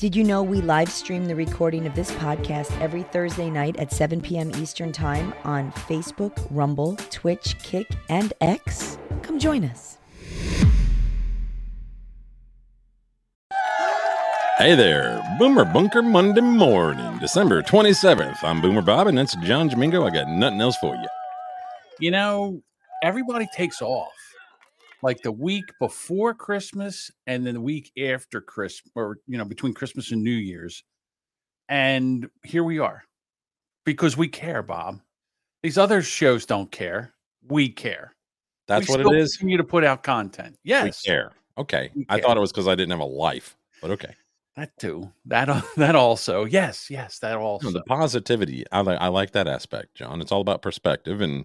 Did you know we live stream the recording of this podcast every Thursday night at 7 p.m. Eastern Time on Facebook, Rumble, Twitch, Kick, and X? Come join us. Hey there, Boomer Bunker Monday morning, December 27th. I'm Boomer Bob, and that's John Jamingo. I got nothing else for you. You know, everybody takes off like the week before Christmas and then the week after Christmas, or, you know, between Christmas and New Year's. And here we are because we care, Bob. These other shows don't care. We care. That's we what it is. Continue to put out content. Yes, We care. Okay. We I thought it was because I didn't have a life, but okay. that too. That that also. Yes, yes, that also. No, the positivity, I like. I like that aspect, John. It's all about perspective, and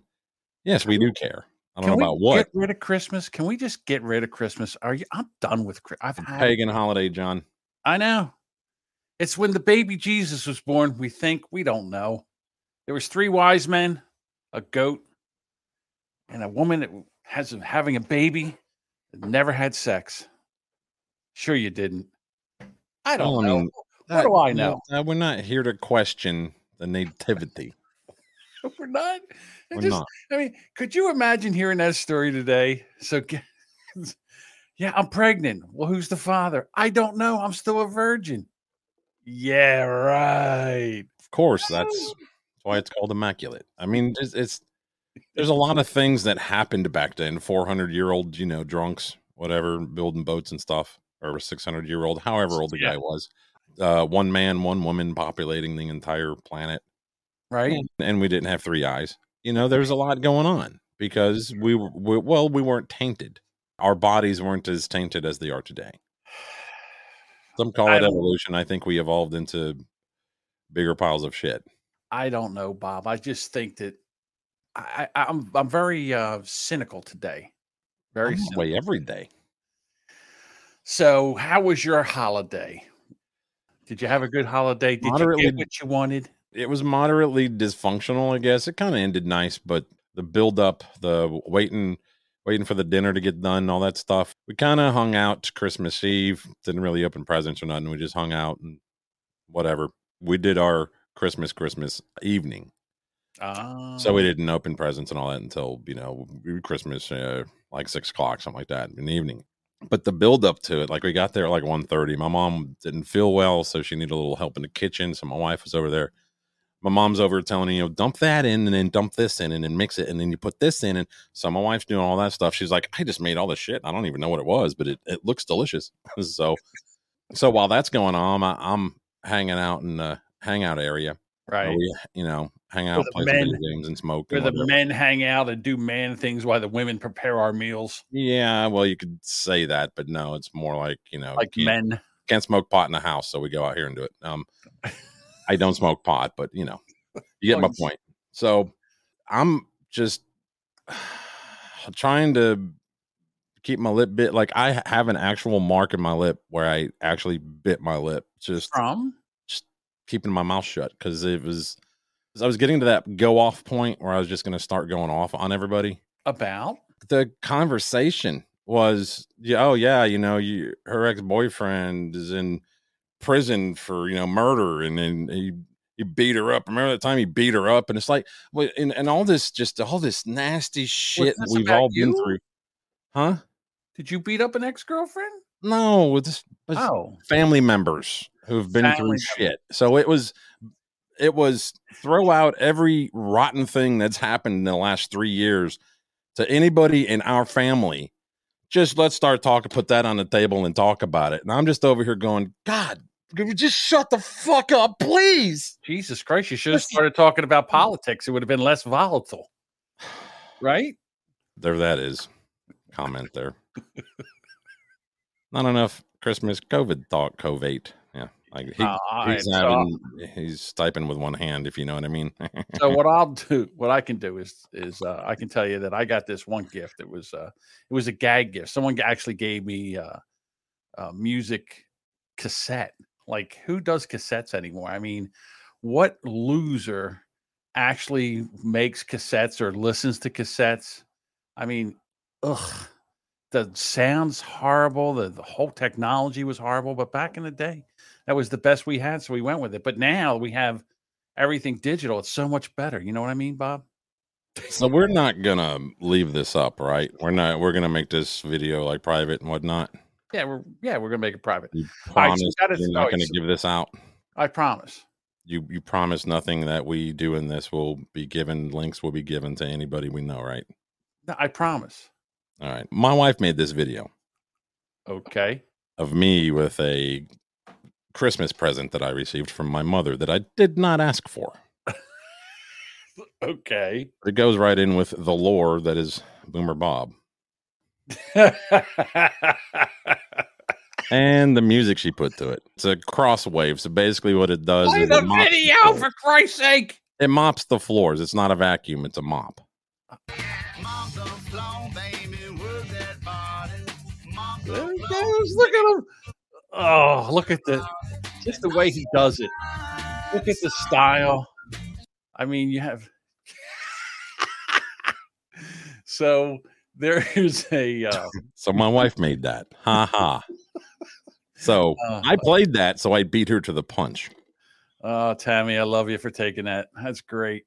yes, we do care. I don't Can know we about what get rid of Christmas? Can we just get rid of Christmas? Are you? I'm done with. I've had. pagan holiday, John. I know. It's when the baby Jesus was born. We think we don't know. There was three wise men, a goat, and a woman that has having a baby that never had sex. Sure, you didn't. I don't Well, I know. mean, what do I know? we're not here to question the nativity. We're not. I We're just- not. I mean, could you imagine hearing that story today? So, yeah, I'm pregnant. Well, who's the father? I don't know. I'm still a virgin. Yeah, right. Of course, that's, that's why it's called immaculate. I mean, it's, it's there's a lot of things that happened back then. Four hundred year old, you know, drunks, whatever, building boats and stuff, or six hundred year old, however old the Yeah. guy was. Uh, one man, one woman populating the entire planet, Right. and we didn't have three eyes. You know, there's a lot going on because we were we, well, we weren't tainted. Our bodies weren't as tainted as they are today. Some call it don't- evolution. I think we evolved into bigger piles of shit. I don't know, Bob. I just think that I, I, I'm I'm very uh, cynical today. Very cynical. way every day. So, how was your holiday? Did you have a good holiday? Did you get what you wanted? It was moderately dysfunctional, I guess. It kind of ended nice, but the build up, the waiting, waiting for the dinner to get done, all that stuff. We kind of hung out Christmas Eve. Didn't really open presents or nothing. We just hung out and whatever. We did our Christmas Christmas evening, Uh, so we didn't open presents and all that until you know Christmas, uh, like six o'clock, something like that in the evening. But the build up to it, like we got there at like 1.30. My mom didn't feel well, so she needed a little help in the kitchen. So my wife was over there. My mom's over telling me, you know, dump that in and then dump this in and then mix it and then you put this in. And so my wife's doing all that stuff. She's like, I just made all this shit. I don't even know what it was, but it, it looks delicious. so, so while that's going on, I, I'm hanging out in the hangout area. right. We, you know, hang out, play men- video games and smoke. Where and the whatever. men hang out and do man things while the women prepare our meals, Yeah, well, you could say that, but no, it's more like you know, like men. can't smoke pot in the house, so we go out here and do it. Um, I don't smoke pot, but you know, you get oh, my point. So I'm just trying to keep my lip bit. Like I have an actual mark in my lip where I actually bit my lip, just From just keeping my mouth shut because it was. I was getting to that go off point where I was just going to start going off on everybody about the conversation was yeah oh yeah you know you her ex-boyfriend is in prison for you know murder and then he he beat her up. Remember that time he beat her up? And it's like well and, and all this just all this nasty shit that this we've all been through. Huh? Did you beat up an ex girlfriend? no it's, it's Oh, family members who've been Family through members. shit. So it was it was throw out every rotten thing that's happened in the last three years to anybody in our family. Just let's start talking put that on the table and talk about it. And i'm just over here going god you just shut the fuck up please Jesus Christ! You should have started talking about politics. It would have been less volatile, right? there that is comment there not enough christmas covid talk covid yeah like he, Uh, he's so- having he's typing with one hand if you know what i mean so what I'll do, what I can do is, is uh, I can tell you that I got this one gift. It was, uh, it was a gag gift. Someone actually gave me uh, a music cassette. Like, who does cassettes anymore? I mean, what loser actually makes cassettes or listens to cassettes? I mean, ugh, the sounds horrible. The, the whole technology was horrible. But back in the day, that was the best we had, so we went with it. But now we have everything digital. It's so much better. You know what I mean, Bob? So we're not gonna leave this up, right? We're not. We're gonna make this video like private and whatnot. Yeah, we're yeah we're gonna make it private. You All right, promise so you're not right, gonna so- give this out. I promise. You you promise nothing that we do in this will be given. Links will be given to anybody we know, right? No, I promise. All right. My wife made this video Okay. of me with a Christmas present that I received from my mother that I did not ask for. Okay. It goes right in with the lore that is Boomer Bob and the music she put to it. It's a CrossWave. So basically, what it does Play is the it mops, video the for Christ's sake. it mops the floors. It's not a vacuum. It's a mop. There he goes. Look at him. Oh, look at the just the way he does it. Look at the style. I mean, you have so there is a uh, So my wife made that. Ha ha. So uh, I played that, so I beat her to the punch. oh Tammy, I love you for taking that. That's great.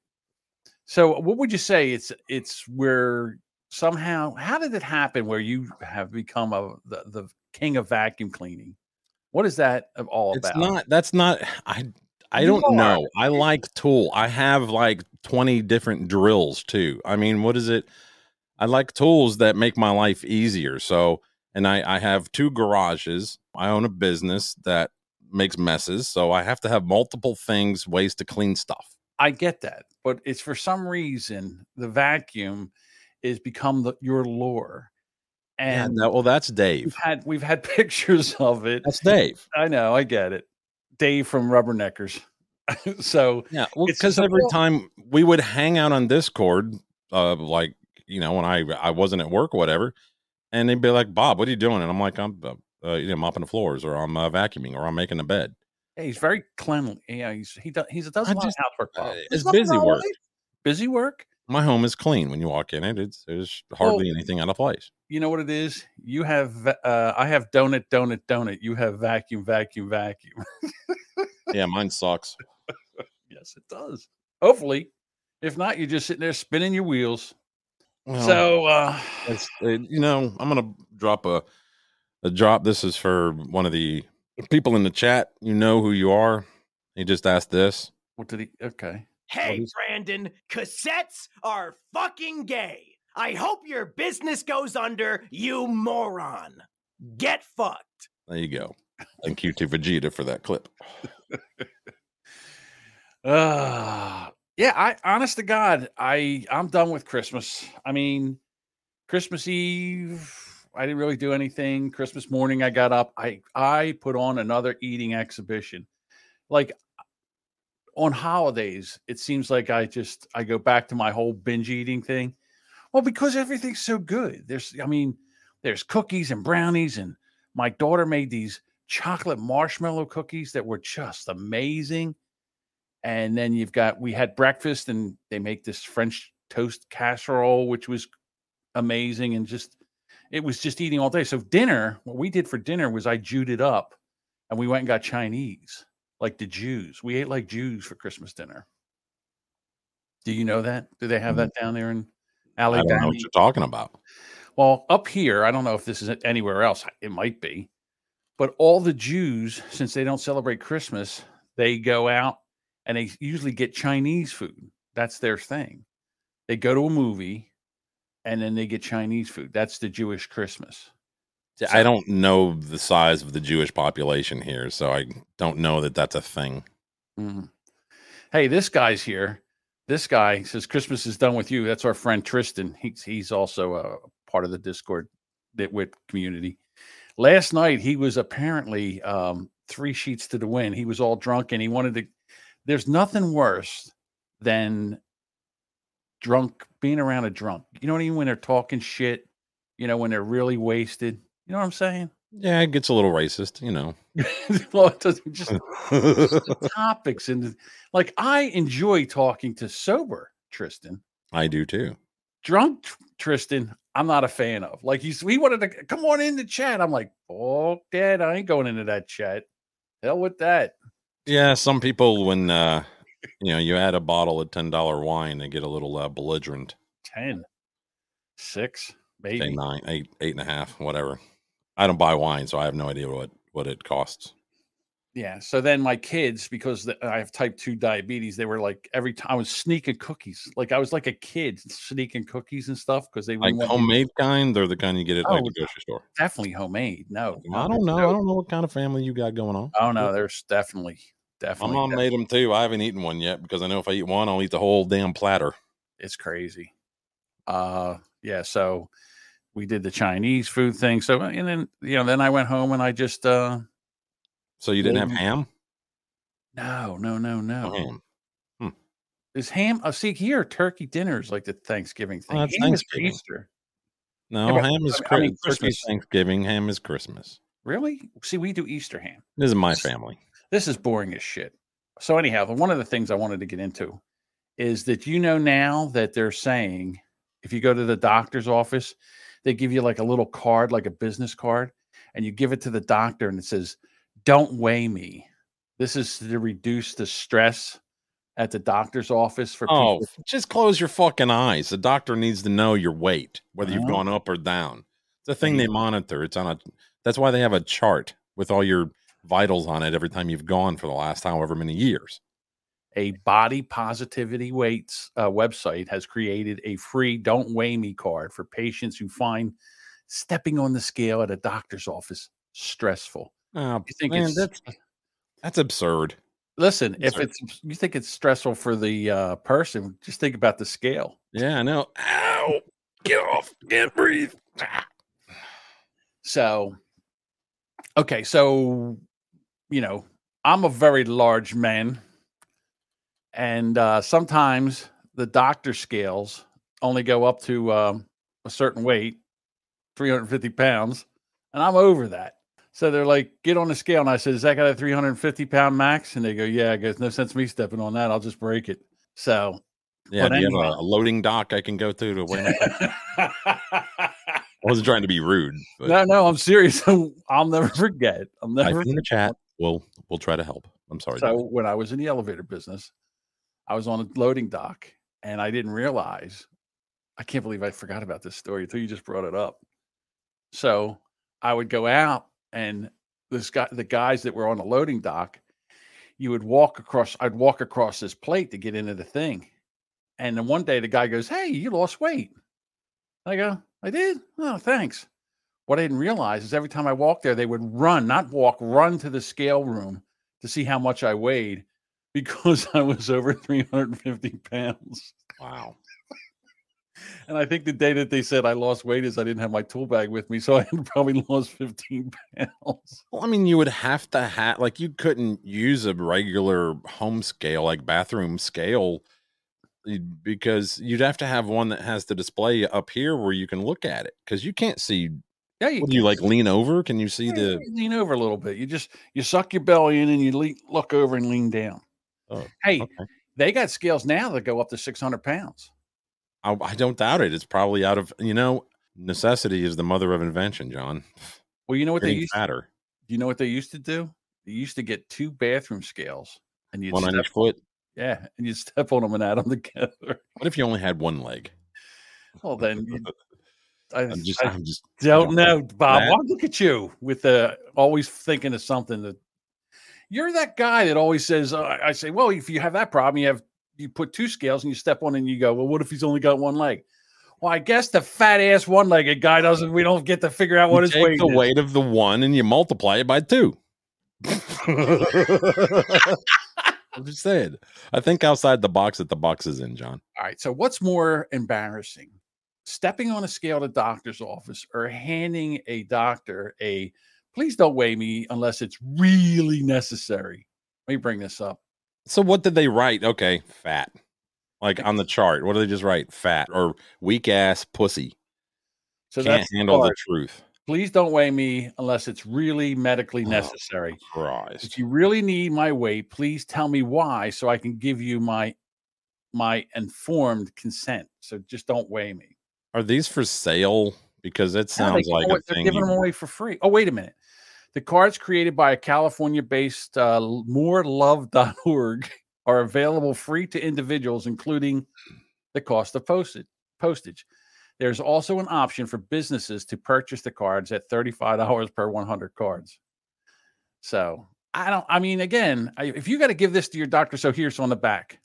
So what would you say it's it's where somehow how did it happen where you have become a the, the king of vacuum cleaning? What is that of all It's about? not. That's not. I. I You don't are. know. I like tool. I have like twenty different drills too. I mean, what is it? I like tools that make my life easier. So, and I I have two garages. I own a business that makes messes, so I have to have multiple things, ways to clean stuff. I get that, but it's for some reason the vacuum is become the, your lure, And that, well, that's Dave. we've had we've had pictures of it. That's Dave. I know, I get it. Dave from Rubberneckers. so Yeah, well, because every real- time we would hang out on Discord, uh, like you know, when I I wasn't at work, or whatever, and they'd be like, "Bob, what are you doing?" And I'm like, "I'm uh, uh, you know mopping the floors, or I'm uh, vacuuming, or I'm making the bed." yeah, he's very cleanly. Yeah, he's he does he does a lot just- of housework. uh, Bob. it's busy work. it. Busy work. My home is clean when you walk in it. It's there's hardly anything out of place. You know what it is? You have uh, I have donut, donut, donut. You have vacuum, vacuum, vacuum. yeah, mine sucks. yes, it does. Hopefully, if not, you're just sitting there spinning your wheels. Well, so uh, it's, uh, you know, I'm gonna drop a a drop. This is for one of the people in the chat. You know who you are. He just asked this. what did he? Okay. Hey, is- Brandon, cassettes are fucking gay. I hope your business goes under, you moron. Get fucked. There you go. Thank you to Vegeta for that clip. Uh yeah, I honest to God, I I'm done with Christmas. I mean, Christmas Eve, I didn't really do anything. Christmas morning, I got up. I I put on another eating exhibition. Like uh, on holidays, it seems like I just I go back to my whole binge eating thing. Well, because everything's so good. There's I mean, there's cookies and brownies, and my daughter made these chocolate marshmallow cookies that were just amazing and then you've got we had breakfast and they make this french toast casserole which was amazing and just it was just eating all day so dinner what we did for dinner was i jewed it up and we went and got chinese like the jews we ate like jews for christmas dinner do you know that do they have mm-hmm. that down there in I don't know what you're talking about. well, up here, I don't know if this is anywhere else. It might be. But all the Jews, since they don't celebrate Christmas, they go out and they usually get Chinese food. That's their thing. They go to a movie and then they get Chinese food. That's the Jewish Christmas. See, I don't know the size of the Jewish population here, so I don't know that that's a thing. Mhm. Hey, this guy's here. This guy says Christmas is done with you. That's our friend Tristan. He's he's also a part of the Discord Nitwit community. Last night he was apparently um, three sheets to the wind. He was all drunk and he wanted to. There's nothing worse than drunk being around a drunk. You know what I mean? When they're talking shit. You know when they're really wasted. You know what I'm saying? Yeah, it gets a little racist, you know. well, it doesn't just the topics and like I enjoy talking to sober Tristan. I do too. drunk Tristan, I'm not a fan of. Like he's he wanted to come on in the chat. I'm like, oh, dad, I ain't going into that chat. Hell with that. Yeah, some people when uh you know you add a bottle of ten dollar wine, they get a little uh, belligerent. 10, 6, Say maybe. nine, eight, eight and a half, whatever. I don't buy wine, so I have no idea what what it costs. Yeah. So then my kids, because the, I have type 2 diabetes, they were like every time I was sneaking cookies. Like I was like a kid sneaking cookies and stuff because they Like me- homemade kind. They're the kind you get at like Oh, the grocery store. definitely homemade. No, I don't know. I don't know what kind of family you got going on. Oh no, there's definitely, My mom def- made them too. I haven't eaten one yet because I know if I eat one, I'll eat the whole damn platter. it's crazy. Uh, yeah. So we did the Chinese food thing. So and then you know, then I went home and I just uh, So you didn't have ham? no, no, no, No ham. Is ham? Oh, see here, turkey dinners like the Thanksgiving thing. That's ham is. Easter. No, but- ham is I mean, Christmas. Thanksgiving. Ham is Christmas. Really? See, we do Easter ham. This is my family. This is boring as shit. So anyhow, one of the things I wanted to get into is that you know now that they're saying if you go to the doctor's office, they give you like a little card, like a business card, and you give it to the doctor and it says, "Don't weigh me." This is to reduce the stress at the doctor's office for Oh, people. just close your fucking eyes. The doctor needs to know your weight, whether you've Well. gone up or down. It's a thing they monitor. It's on a. That's why they have a chart with all your vitals on it every time you've gone for the last however many years. A body positivity weights uh, website has created a free "Don't Weigh Me" card for patients who find stepping on the scale at a doctor's office stressful. Oh, You think man, it's that's that's absurd. listen? If it's you think it's stressful for the uh, person, just think about the scale. Yeah, I know. Ow! Get off! Can't breathe. Ah. So, okay, so you know, I'm a very large man, and uh, sometimes the doctor scales only go up to um, a certain weight, 350 pounds, and I'm over that. So they're like, get on the scale. And I said, Is that got a 350 pound max? And they go, Yeah, I guess no sense me stepping on that. I'll just break it. So, Yeah, do you have a, loading dock I can go to to weigh myself? I wasn't trying to be rude, but no, no, I'm serious. I'll never forget. I'll never in the chat. We'll we'll try to help. I'm sorry. So when I was in the elevator business, I was on a loading dock and I didn't realize. I can't believe I forgot about this story until you just brought it up. So I would go out and this guy, the guys that were on the loading dock, you would walk across. I'd walk across this plate to get into the thing, and then one day the guy goes, "Hey, you lost weight." I go, "I did. Oh, thanks." What I didn't realize is every time I walked there, they would run, not walk, run to the scale room to see how much I weighed because I was over 350 pounds. wow. And I think the day that they said I lost weight is I didn't have my tool bag with me. So I had probably lost 15 pounds. Well, I mean, you would have to have like you couldn't use a regular home scale, like bathroom scale, because you'd have to have one that has the display up here where you can look at it because you can't see. Yeah, you, What do you like lean over? Can you see yeah, the? you lean over a little bit. You just you suck your belly in and you le- look over and lean down. Oh, hey, okay. they got scales now that go up to 600 pounds. I, I don't doubt it. It's probably out of you know necessity is the mother of invention, John. Well, you know what they used. fatter, you know what they used to do? They used to get two bathroom scales and you'd one on step, each foot. yeah, and you step on them and add them together. What if you only had one leg? Well, then you, I, I'm just, I I'm just. don't know, Bob. Why look at you with the always thinking of something that you're that guy that always says. Uh, I say, well, if you have that problem, you have you put two scales and you step on and you go, well, what if he's only got one leg? Well, I guess the fat ass one legged guy doesn't. We don't get to figure out what you his take weight the is. weight of the one and you multiply it by two. I'm just saying. I think outside the box that the box is in, John. All right. So, what's more embarrassing, stepping on a scale to doctor's office or handing a doctor a please don't weigh me unless it's really necessary? Let me bring this up. So what did they write? Okay, fat. Like on the chart, what do they just write? Fat or weak ass pussy. So Can't that's handle the card. truth. please don't weigh me unless it's really medically Oh, necessary. Christ. If you really need my weight, please tell me why so I can give you my my informed consent. So just don't weigh me. Are these for sale? Because it sounds like away- they're giving you- them away for free. Oh, wait a minute. The cards created by a California-based uh, morelove.org are available free to individuals, including the cost of postage. Postage. There's also an option for businesses to purchase the cards at $35 per 100 cards. So I don't, I mean, again, I- if you got to give this to your doctor, so here's on the back.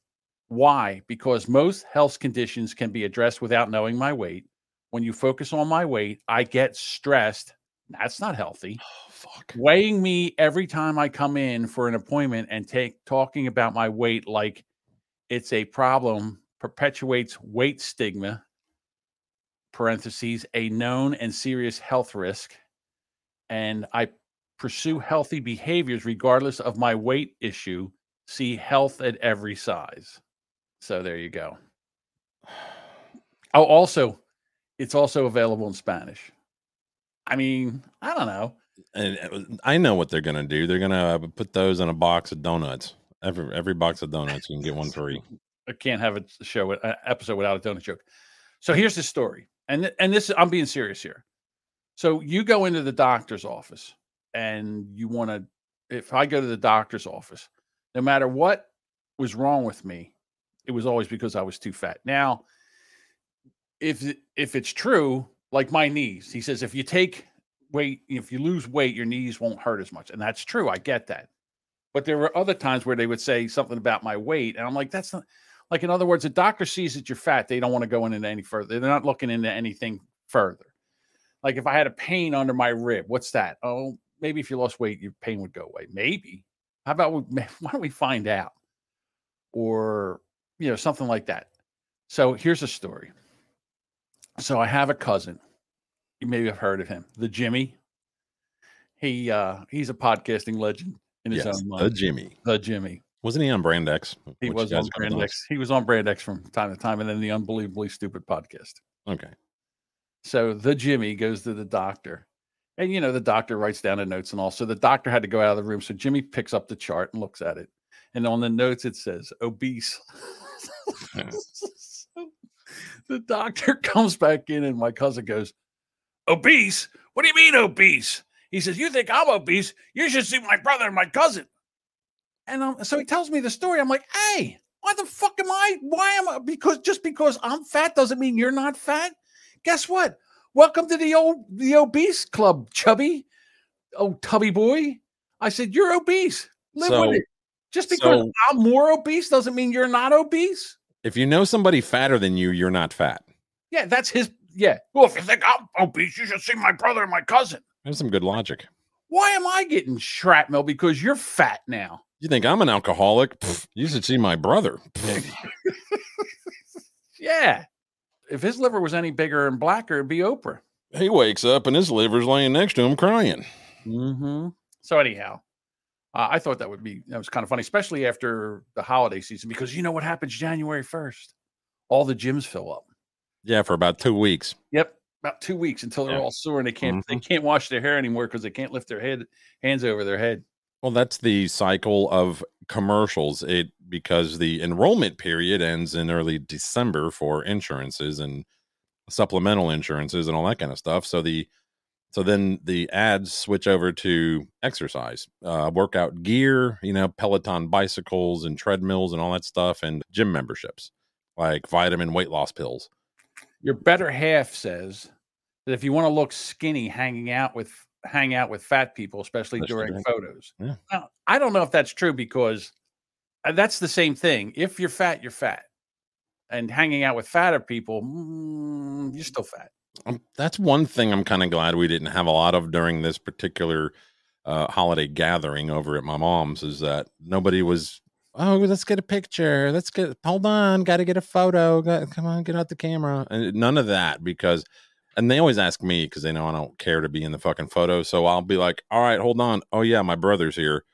Why? Because most health conditions can be addressed without knowing my weight. When you focus on my weight, I get stressed. That's not healthy. Oh, fuck. Weighing me every time I come in for an appointment and take talking about my weight like it's a problem perpetuates weight stigma parentheses a known and serious health risk and i pursue healthy behaviors regardless of my weight issue see health at every size so there you go oh also it's also available in spanish i mean i don't know And uh, I know what they're gonna do. They're gonna uh, put those in a box of donuts. Every every box of donuts, you can get one free. I can't have a show an episode without a donut joke. So here's the story, and and this I'm being serious here. So you go into the doctor's office, and you want to. If I go to the doctor's office, no matter what was wrong with me, it was always because I was too fat. Now, if if it's true, like my knees, he says if you take weight, if you lose weight, your knees won't hurt as much, and that's true. I get that. But there were other times where they would say something about my weight, and I'm like, that's not like in other words, a doctor sees that you're fat, they don't want to go into any further. They're not looking into anything further. Like if I had a pain under my rib, what's that? Oh, maybe if you lost weight, your pain would go away. Maybe. How about we, why don't we find out? Or you know something like that. So here's a story. So I have a cousin. You maybe have heard of him, the Jimmy. He uh he's a podcasting legend in his Yes, own the. Jimmy the Jimmy. wasn't he on Brand X? He was on Brand? X. He was on Brand X from time to time, and then the unbelievably stupid podcast. Okay, So the Jimmy goes to the doctor, and you know the doctor writes down the notes and all. So the doctor had to go out of the room. So Jimmy picks up the chart and looks at it, and on the notes it says obese. The doctor comes back in, and my cousin goes, "Obese? What do you mean obese?" He says, "You think I'm obese? You should see my brother and my cousin." And um, so he tells me the story. I'm like, "Hey, why the fuck am I? Why am I? Because just because I'm fat doesn't mean you're not fat. Guess what? Welcome to the old the obese club, chubby. Oh, tubby boy. I said you're obese. Live So- with it. Just because so- I'm more obese doesn't mean you're not obese. if you know somebody fatter than you, you're not fat. Yeah, that's his. Yeah. Well, if you think I'm obese, you should see my brother and my cousin. There's some good logic. Why am I getting shrapnel? Because you're fat now. You think I'm an alcoholic? Pff, you should see my brother. Yeah. If his liver was any bigger and blacker, it'd be Oprah. he wakes up and his liver's laying next to him crying. Mm-hmm. So anyhow, uh, I thought that would be that was kind of funny, especially after the holiday season, because you know what happens January first, all the gyms fill up. Yeah, for about two weeks. Yep, about two weeks until they're Yeah. all sore and they can't they can't wash their hair anymore because they can't lift their head hands over their head. Well, that's the cycle of commercials. It because the enrollment period ends in early December for insurances and supplemental insurances and all that kind of stuff. So the so then the ads switch over to exercise, uh, workout gear, you know, Peloton bicycles and treadmills and all that stuff, and gym memberships like vitamin weight loss pills. Your better half says that if you want to look skinny, hanging out with hang out with fat people, especially That's during true. photos. Yeah. Now, I don't know if that's true because uh, that's the same thing. If you're fat, you're fat, and hanging out with fatter people, mm, you're still fat. Um, that's one thing I'm kind of glad we didn't have a lot of during this particular uh, holiday gathering over at my mom's is that nobody was, oh, let's get a picture. Let's get, hold on, got to get a photo. Got, come on, get out the camera. And none of that because, and they always ask me because they know I don't care to be in the fucking photo. So I'll be like, all right, hold on. Oh, yeah, my brother's here.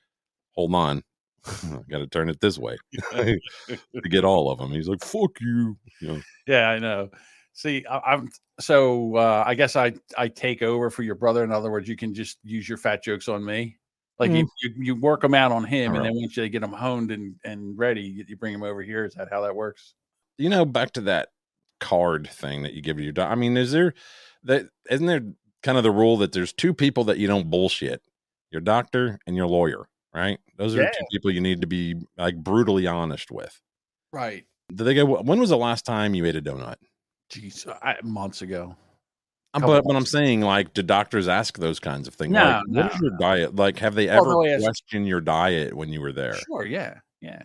Hold on. got to turn it this way to get all of them. He's like, fuck you. you know, Yeah, I know. See, I, I'm so uh, I guess I I take over for your brother. In other words, you can just use your fat jokes on me. Like you, you you work them out on him, and then once you get them honed and and ready, you, you bring him over here. Is that how that works? you know, back to that card thing that you give to your doctor. I mean, is there that isn't there kind of the rule that there's two people that you don't bullshit? Your doctor and your lawyer, right? Those are Yeah. two people you need to be like brutally honest with. Right. Did they go? When was the last time you ate a donut? Jeez, I, months ago. Couple But what I'm saying, like, do doctors ask those kinds of things? No, like, what is no, your diet? Like, have they ever they'll questioned your diet when you were there? Sure. Yeah. Yeah.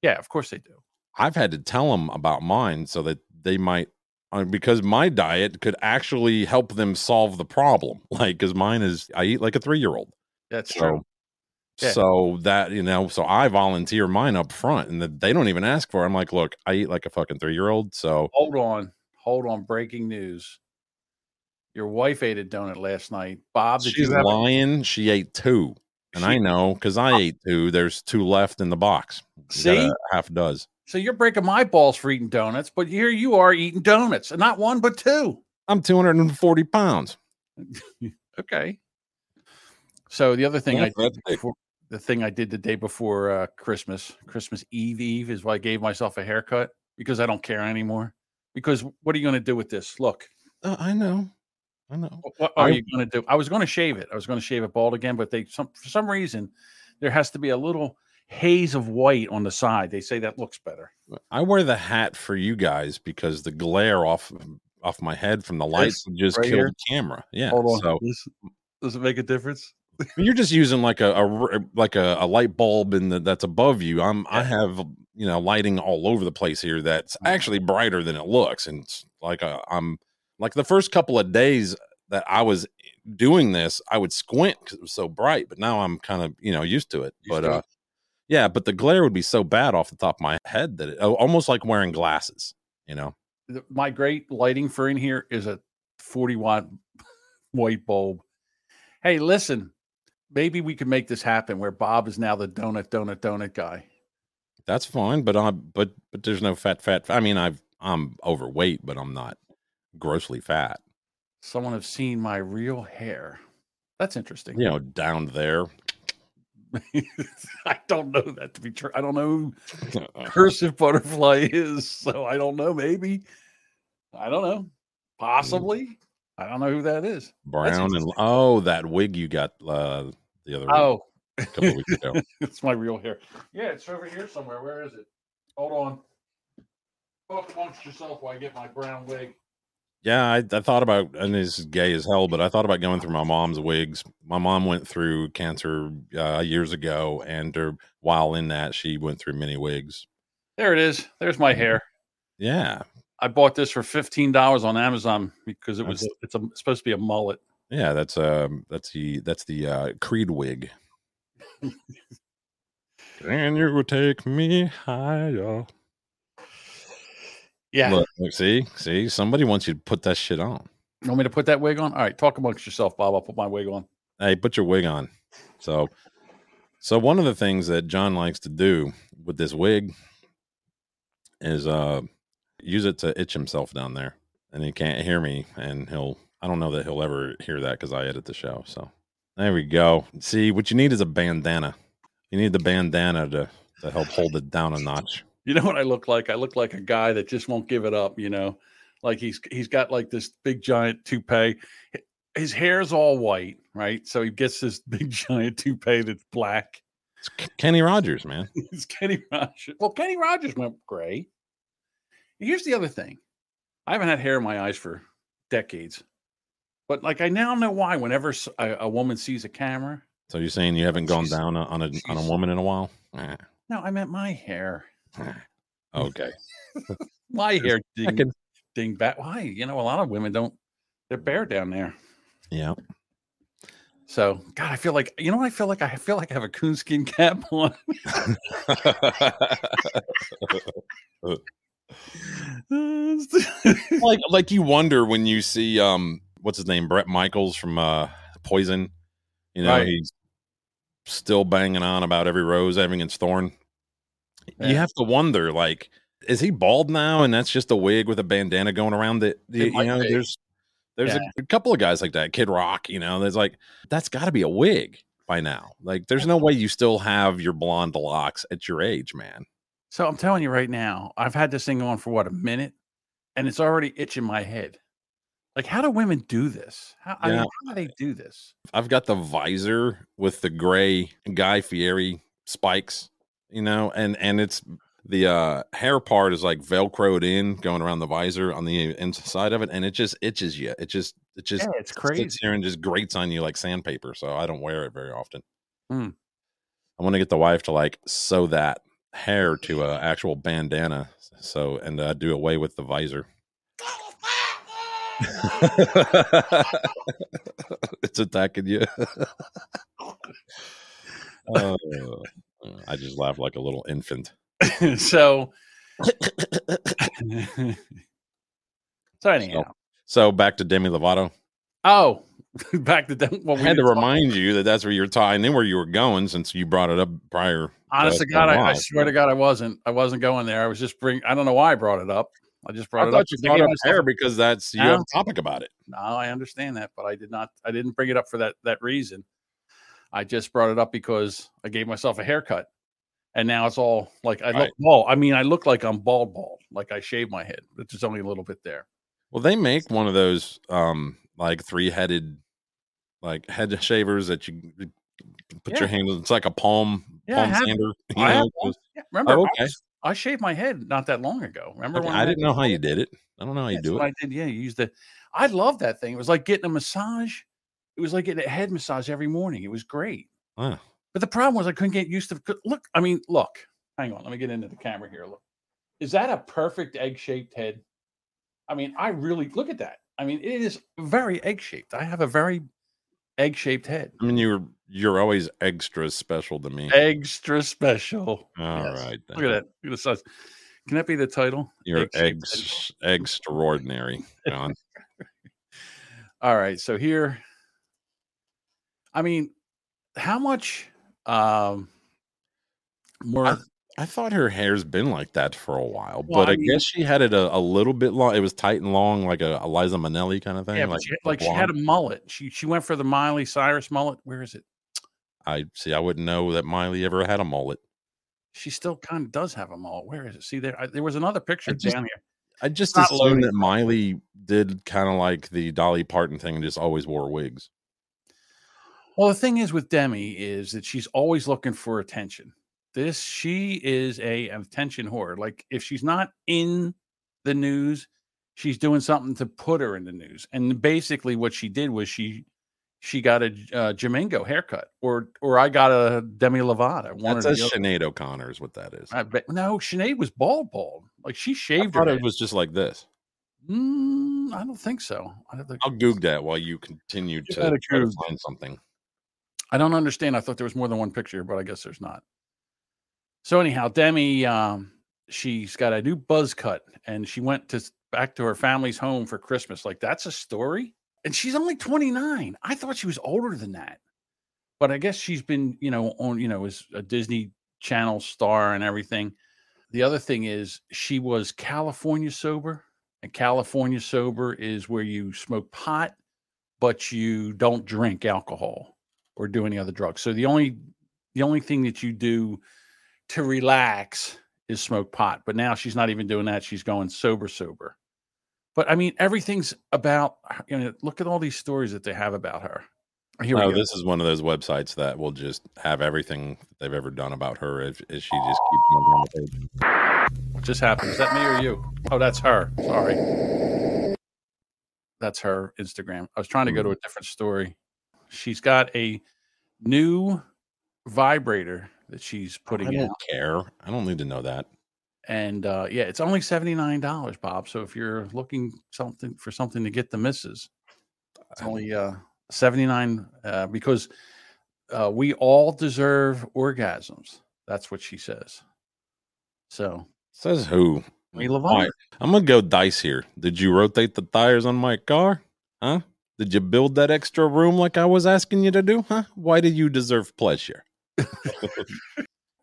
Yeah. Of course they do. I've had to tell them about mine so that they might, uh, because my diet could actually help them solve the problem. Like, because mine is, I eat like a three year old. That's So, true. Yeah. so that you know, so I volunteer mine up front, and that they don't even ask for. it. I'm like, look, I eat like a fucking three year old. So Hold on. Hold on. Breaking news. Your wife ate a donut last night. Bob, she's have a- lying. She ate two, and I know because I ate two. There's two left in the box. See? a half does. So you're breaking my balls for eating donuts, but here you are eating donuts, and not one but two. I'm 240 pounds. Okay. So the other thing Yeah, I did before, the thing I did the day before uh, Christmas, Christmas Eve Eve, is why I gave myself a haircut because I don't care anymore. Because what are you going to do with this? Look, Uh, I know. I know. What are I- you going to do? I was going to shave it. I was going to shave it bald again, but they some for some reason there has to be a little haze of white on the side. They say that looks better. I wear the hat for you guys because the glare off off my head from the lights just right kill here? the camera. Yeah. Hold on. So Does, does it make a difference? You're just using like a, a like a, a light bulb in the, that's above you. I'm I have you know lighting all over the place here that's Mhm. actually brighter than it looks, and it's like a, I'm like the first couple of days that I was doing this, I would squint because it was so bright, but now I'm kind of you know used to it. Used but to uh, it. yeah, but the glare would be so bad off the top of my head that it, almost like wearing glasses. You know. My great lighting for in here is a 40 watt white bulb. Hey, listen, maybe we could make this happen where Bob is now the donut, donut, donut guy. That's fine, but I but but there's no fat fat. I mean, I've I'm overweight, but I'm not grossly fat. Someone have seen my real hair. That's interesting. You know, down there. I don't know that to be true. I don't know who cursive butterfly is, so I don't know. Maybe I don't know. Possibly, I don't know who that is. Brown and oh, that wig you got uh the other week, Oh, a couple of weeks ago. it's my real hair. Yeah, it's over here somewhere. Where is it? Hold on. Talk amongst yourself while I get my brown wig. Yeah, I, I thought about, and it's gay as hell, but I thought about going through my mom's wigs. My mom went through cancer uh, years ago, and her, while in that, she went through many wigs. There it is. There's my hair. Yeah, I bought this for fifteen dollars on Amazon because it was it's, a, it's supposed to be a mullet. Yeah, that's um, that's the that's the uh, Creed wig. Can you take me higher? Yeah. Look, look, see, see, somebody wants you to put that shit on. You want me to put that wig on? All right, talk amongst yourself, Bob. I'll put my wig on. Hey, put your wig on. So, so one of the things that John likes to do with this wig is uh use it to itch himself down there, and he can't hear me, and he'll. I don't know that he'll ever hear that because I edit the show. So there we go. See, what you need is a bandana. You need the bandana to to help hold it down a notch. You know what I look like? I look like a guy that just won't give it up. You know, like he's he's got like this big giant toupee. His hair's all white, right? So he gets this big giant toupee that's black. It's Kenny Rogers, man. It's Kenny Rogers. Well, Kenny Rogers went gray. Here's the other thing. I haven't had hair in my eyes for decades, but like I now know why. Whenever a woman sees a camera, So you're saying you haven't gone down on a on a woman in a while? Eh, no, I meant my hair. Okay. My hair ding, checking. ding back. Why? You know, a lot of women don't. They're bare down there. Yeah. So, God, I feel like you know what I feel like. I feel like I have a coonskin cap on. like like you wonder when you see um what's his name Bret Michaels from uh Poison. You know Right. he's still banging on about every rose having its thorn. You have to wonder like is he bald now and that's just a wig with a bandana going around it? You, you know be. there's there's Yeah. a, a couple of guys like that, Kid Rock. You know there's like that's got to be a wig by now. Like there's no way you still have your blonde locks at your age, man. So I'm telling you right now, I've had this thing on for what a minute, and it's already itching my head. Like, how do women do this? How, I mean, how do they do this? I've got the visor with the gray Guy Fieri spikes, you know, and and it's the uh hair part is like velcroed in going around the visor on the inside of it and it just itches you. It just it just Yeah, it's crazy. sits here and just grates on you like sandpaper. So I don't wear it very often. Hmm. I want to get the wife to like sew that hair to a actual bandana. So and uh, do away with the visor. it's attacking you. Uh, I just laugh like a little infant. so, so anyhow, So back to Demi Lovato. oh, back to them. Well, I we had to remind you that that's where you're tying in where you were going since you brought it up prior. Honest to to God, I, I swear to God, I wasn't. I wasn't going there. I was just bring. I don't know why I brought it up. I just brought I it thought up. you brought give up hair because that's you No. have a topic about it. No, I understand that, but I did not. I didn't bring it up for that that reason. I just brought it up because I gave myself a haircut, and now it's all like I look Right. bald. I mean, I look like I'm bald, bald. Like I shaved my head, but there's only a little bit there. Well, they make one of those um like three headed like head shavers that you put your Yeah. hand. It's like a palm Yeah, I palm have- sander. You I know. Yeah, remember, Oh, I okay. was- I, shaved my head not that long ago. Remember Okay, when I didn't know how you did it. I don't know how you That's do what it. I did. Yeah, you used the. I love that thing. It was like getting a massage. It was like getting a head massage every morning. It was great. Huh. But the problem was I couldn't get used to. Look, I mean, look. Hang on, let me get into the camera here. Look, is that a perfect egg-shaped head? I mean, I really look at that. I mean, it is very egg-shaped. I have a very egg-shaped head. I mean, you're you're always extra special to me. Extra special. All yes. right, then. Look at that. Look at the size. Can that be the title? You're eggs extraordinary, John. All right, so here, I mean, how much um more? I thought her hair's been like that for a while, Well, but I I, mean- guess she had it a, a little bit long. It was tight and long, like a Liza Minnelli kind of thing. yeah, like she, like she had a mullet. She she went for the Miley Cyrus mullet. Where is it? I see. I wouldn't know that Miley ever had a mullet. She still kind of does have a mullet. Where is it? See there, I, there was another picture just- down here. I just not assumed that Miley did kind of like the Dolly Parton thing and just always wore wigs. Well, the thing is with Demi is that she's always looking for attention. This she is a attention whore. Like if she's not in the news, she's doing something to put her in the news. And basically, what she did was she she got a uh, Jamingo haircut, or or I got a Demi Lovato. One That's a. Sinead O'Connor is what that is. I, I bet no, Sinead was bald, bald. Like she shaved her. thought head. it was just like this. Mm, I don't think so. I don't think. I'll Goog that while you continue to to find something. I don't understand. I thought there was more than one picture, but I guess there's not. So anyhow, Demi, um, she's got a new buzz cut, and she went to back to her family's home for Christmas. Like that's a story, and she's only 29. I thought she was older than that, but I guess she's been, you know, on, you know, as a Disney Channel star and everything. The other thing is she was California sober, and California sober is where you smoke pot, but you don't drink alcohol or do any other drugs. So the only the only thing that you do to relax is smoke pot. But now she's not even doing that. She's going sober, sober. But I mean, everything's about you know. Look at all these stories that they have about her. Here we Oh, this is one of those websites that will just have everything they've ever done about her if, if she just keeps going down the page. What just happened? Is that me or you? Oh, that's her. Sorry. That's her Instagram. I was trying to go to mm-hmm. a different story. She's got a new vibrator that she's I putting don't out. care. I don't need to know that. And uh, yeah, it's only $79, Bob. So if you're looking something for something to get the misses, it's only uh, 79 uh, because uh, we all deserve orgasms. That's what she says. So Says who? All love right, I'm gonna go dice here. Did you rotate the tires on my car? Huh? Did you build that extra room like I was asking you to do? Huh? Why do you deserve pleasure?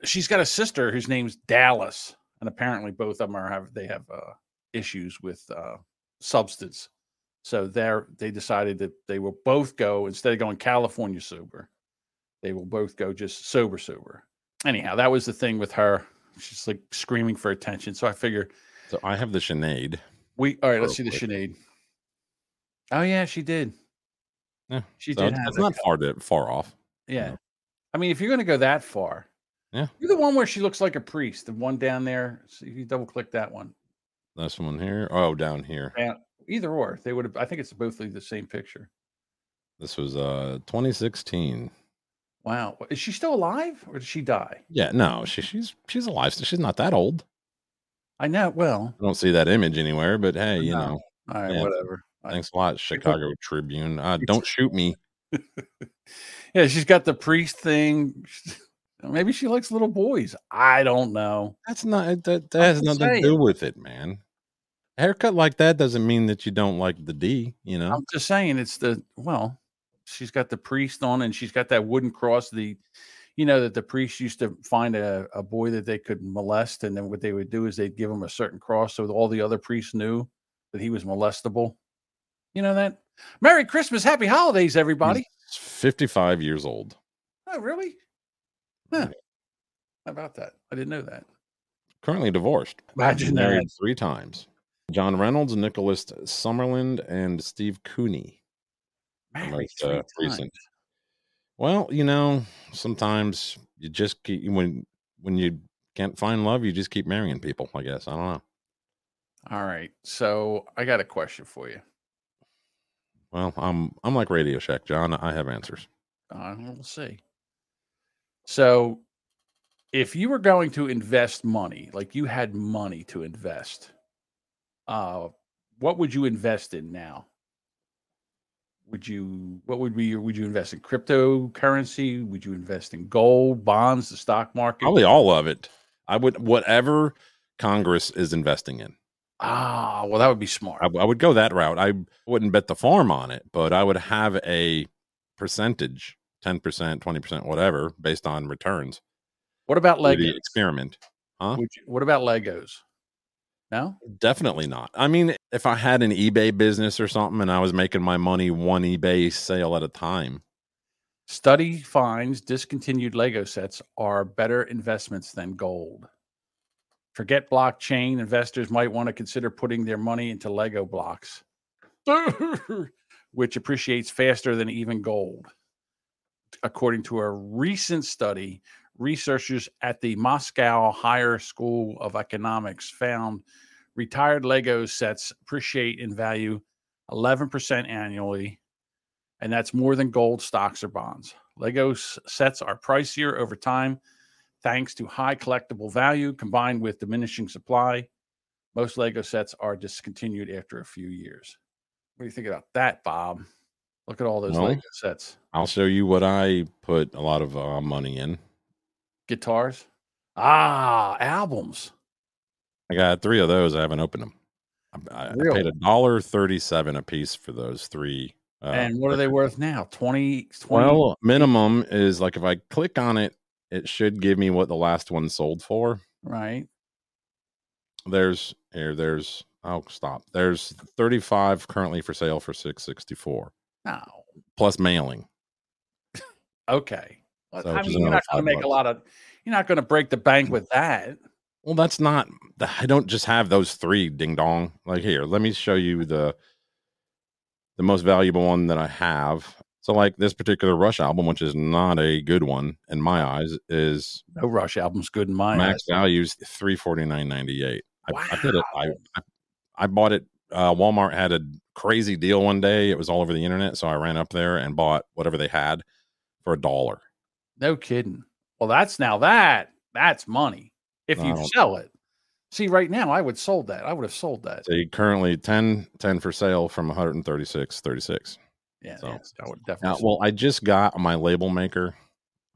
She's got a sister whose name's Dallas, and apparently both of them are have they have uh, issues with uh, substance. So they're they decided that they will both go instead of going California sober, they will both go just sober sober. Anyhow, that was the thing with her. She's like screaming for attention. So I figure So I have the Sinead. we all right. Let's see the. Sinead. Oh yeah, she did. Yeah, she So did. it's, have it's not far to far off. Yeah. know. I mean, if you're going to go that far, Yeah. You're the one where she looks like a priest. The one down there. So if you double click that one, This one here. Oh, down here. Yeah, either or, they would have. I think it's both the same picture. This was uh 2016. Wow, is she still alive or did she die? Yeah, no, she, she's she's alive. She's not that old. I know. Well, I don't see that image anywhere, but hey, you No. know, all right, Yeah. whatever. Thanks a lot, Chicago Tribune. Uh, don't shoot me. yeah, she's got the priest thing. Maybe she likes little boys. I don't know. That's not that, that I'm has just nothing to do with it, man. A haircut like that doesn't mean that you don't like the D, you know. I'm just saying it's the well, she's got the priest on and she's got that wooden cross. The you know that the priest used to find a, a boy that they could molest, and then what they would do is they'd give him a certain cross so all the other priests knew that he was molestable. You know that? Merry Christmas, happy holidays, everybody. He's 55 years old. Oh, really? Huh. How about that? I didn't know that. Currently divorced. Imagine married that. three times. John Reynolds, Nicholas Sommerlad, and Steve Cooney. Most, uh, recent. Well, you know, sometimes you just keep when when you can't find love, you just keep marrying people. I guess I don't know. All right. So I got a question for you. Well, I'm I'm like Radio Shack, John. I have answers. Uh, we'll see. So, if you were going to invest money, like you had money to invest, uh, what would you invest in now? Would you? What would be your? Would you invest in cryptocurrency? Would you invest in gold, bonds, the stock market? Probably all of it. I would whatever Congress is investing in. Ah, well, that would be smart. I, I would go that route. I wouldn't bet the farm on it, but I would have a percentage, ten percent, twenty percent, whatever, based on returns. what about Legos? experiment. Huh? Would you, what about Legos? No. Definitely not. I mean, if I had an eBay business or something and I was making my money one eBay sale at a time, Study finds discontinued Lego sets are better investments than gold. Forget blockchain. Investors might want to consider putting their money into Lego blocks, which appreciates faster than even gold. According to a recent study, researchers at the Moscow Higher School of Economics found retired Lego sets appreciate in value 11% annually and that's more than gold stocks or bonds. Lego sets are pricier over time thanks to high collectible value combined with diminishing supply. Most Lego sets are discontinued after a few years. What do you think about that, Bob? Look at all those Well- Lego sets. I'll show you what I put a lot of uh, money in. Guitars. Ah, albums. I got three of those. I haven't opened them. I, I, paid a dollar thirty-seven a piece for those three. Uh, and what are they worth now? 20, 20 Well, minimum is like if I click on it, it should give me what the last one sold for. right? There's here. There's oh stop. There's thirty-five currently for sale for six sixty-four No. plus mailing. Okay. Well, So I mean, you're not gonna make a lot of, you're not going to break the bank mm. with that. Well, that's not. I don't just have those three ding dong. Like here, let me show you the the most valuable one that I have. So like this particular Rush album, which is not a good one in my eyes, is no Rush album's good in my max eyes. values three forty nine ninety eight. Wow. I, I did it. I I bought it. Uh, Walmart had a crazy deal one day. It was all over the internet, so I ran up there and bought whatever they had for a dollar. No kidding. Well, that's now that that's money if you sell it. See, right now I would sold that. I would have sold that. See, currently 10, 10 for sale from 136.36. Yeah, so- yes, I would Now, definitely. well, I just got my label maker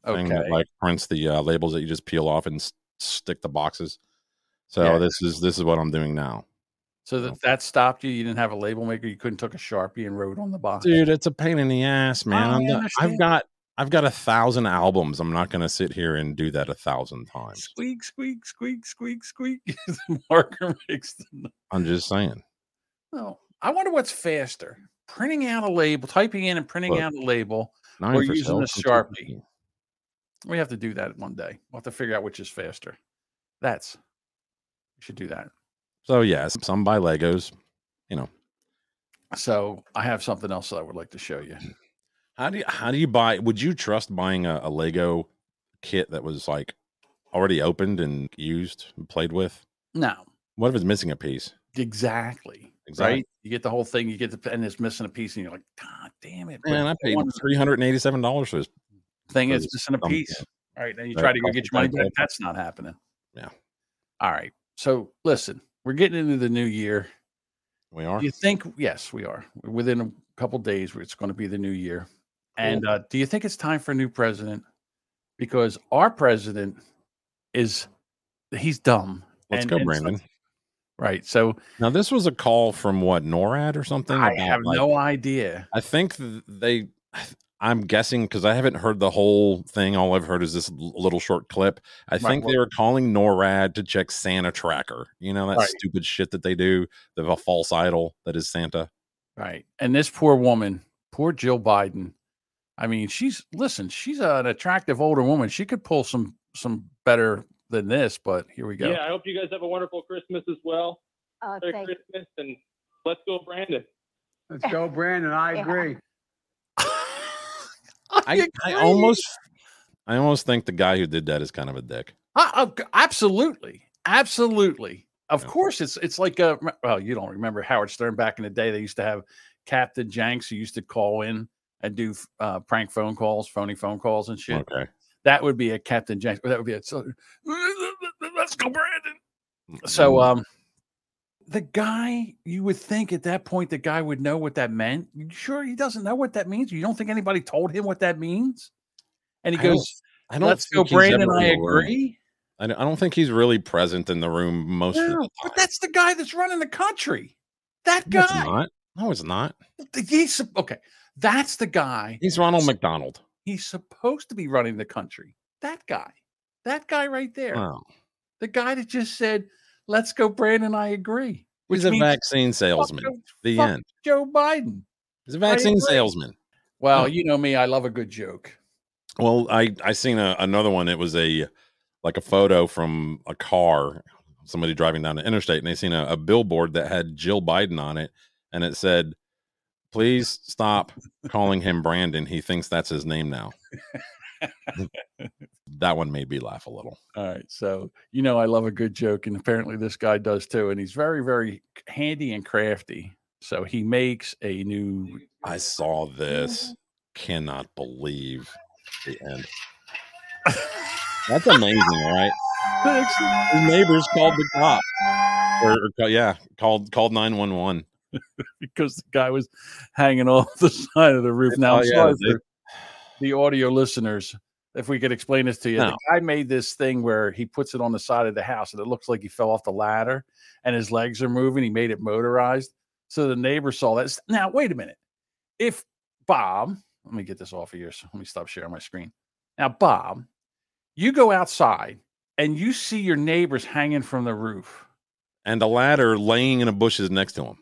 thing that okay. like prints the uh, labels that you just peel off and s- stick the boxes. So Yeah. this is this is what I'm doing now, so that that stopped you. You didn't have a label maker. You couldn't took a sharpie and wrote on the box. dude. It's a pain in the ass, man. I I'm not, I've got I've got a thousand albums. I'm not going to sit here and do that a thousand times. Squeak, squeak, squeak, squeak, squeak. the marker makes the. I'm just saying. Oh, I wonder what's faster: printing out a label, typing in and printing Look. out a label. Or using a Sharpie. We have to do that one day. We'll have to figure out which is faster. That's we should do that. So yes, some buy Legos. You know, So I have something else that I would like to show you. how do you how do you buy? Would you trust buying a, a Lego kit that was like already opened and used and played with? No. What if it's missing a piece? exactly. Exactly. Right? You get the whole thing, you get the and it's missing a piece, and you're like, God damn it. Man, I paid three hundred and eighty-seven dollars for this. thing is missing a piece. kit. All right. Then you That try to go get your money back. That's not happening. Yeah. All right. So listen, we're getting into the new year. We are. Do you think? Yes, we are. Within a couple days, it's going to be the new year. And uh, do you think it's time for a new president? Because our president is he's dumb. Let's and- go, and Brandon. Right. So Now this was a call from what NORAD or something. I about, have like- no idea. I think they. I'm guessing because I haven't heard the whole thing. All I've heard is this little short clip. I think well- they were calling NORAD to check Santa Tracker. You know that Right. stupid shit that they do. They have a false idol that is Santa. Right. And this poor woman, poor Jill Biden. I mean, she's listen, she's an attractive older woman. She could pull some some better than this, but here we go. Yeah, I hope you guys have a wonderful Christmas as well. Oh, Merry thank Christmas and let's go, Brandon. Let's go, Brandon. I Yeah. agree. I, I almost, I almost think the guy who did that is kind of a dick. Uh, uh, absolutely, absolutely. Of Yeah. course, it's it's like a well, you don't remember Howard Stern back in the day. They used to have Captain Janks who used to call in and do uh, prank phone calls, phony phone calls and shit. Okay. That would be a Captain Janks. That would be a so, let's go, Brandon. So um the guy you would think at that point the guy would know what that meant. You sure he doesn't know what that means? You don't think anybody told him what that means? And he I don't goes, I don't. "Let's go, think he's Brandon. I in the room. agree." I don't, I don't think he's really present in the room most of the time. but that's the guy that's running the country. That No, it's guy. not. No, it's not. He's okay. That's the guy. He's Ronald McDonald. He's supposed to be running the country. That guy. That guy right there. Wow. The guy that just said, "Let's go, Brandon. I agree." Which He's a vaccine salesman. The fuck end. Joe Biden. He's a vaccine salesman. Well, you know me. I love a good joke. Well, I I seen a, another one. It was a like a photo from a car, somebody driving down the interstate, and they seen a, a billboard that had Jill Biden on it, and it said, "Please stop calling him Brandon. He thinks that's his name now." that one made me laugh a little. All right. So, you know, I love a good joke, and apparently this guy does too. And he's very, very handy and crafty. So he makes a new. I saw this. Cannot believe the end. That's amazing, right? His neighbors called the cop, or, or yeah, called called nine one one. because the guy was hanging off the side of the roof. Now, Oh, yeah, they- the audio listeners, if we could explain this to you. No. The guy made this thing where he puts it on the side of the house and it looks like he fell off the ladder and his legs are moving. He made it motorized. So the neighbor saw that. Now, wait a minute. If Bob, let me get this off of here. So let me stop sharing my screen. Now, Bob, you go outside and you see your neighbors hanging from the roof. and a ladder laying in the bushes next to him.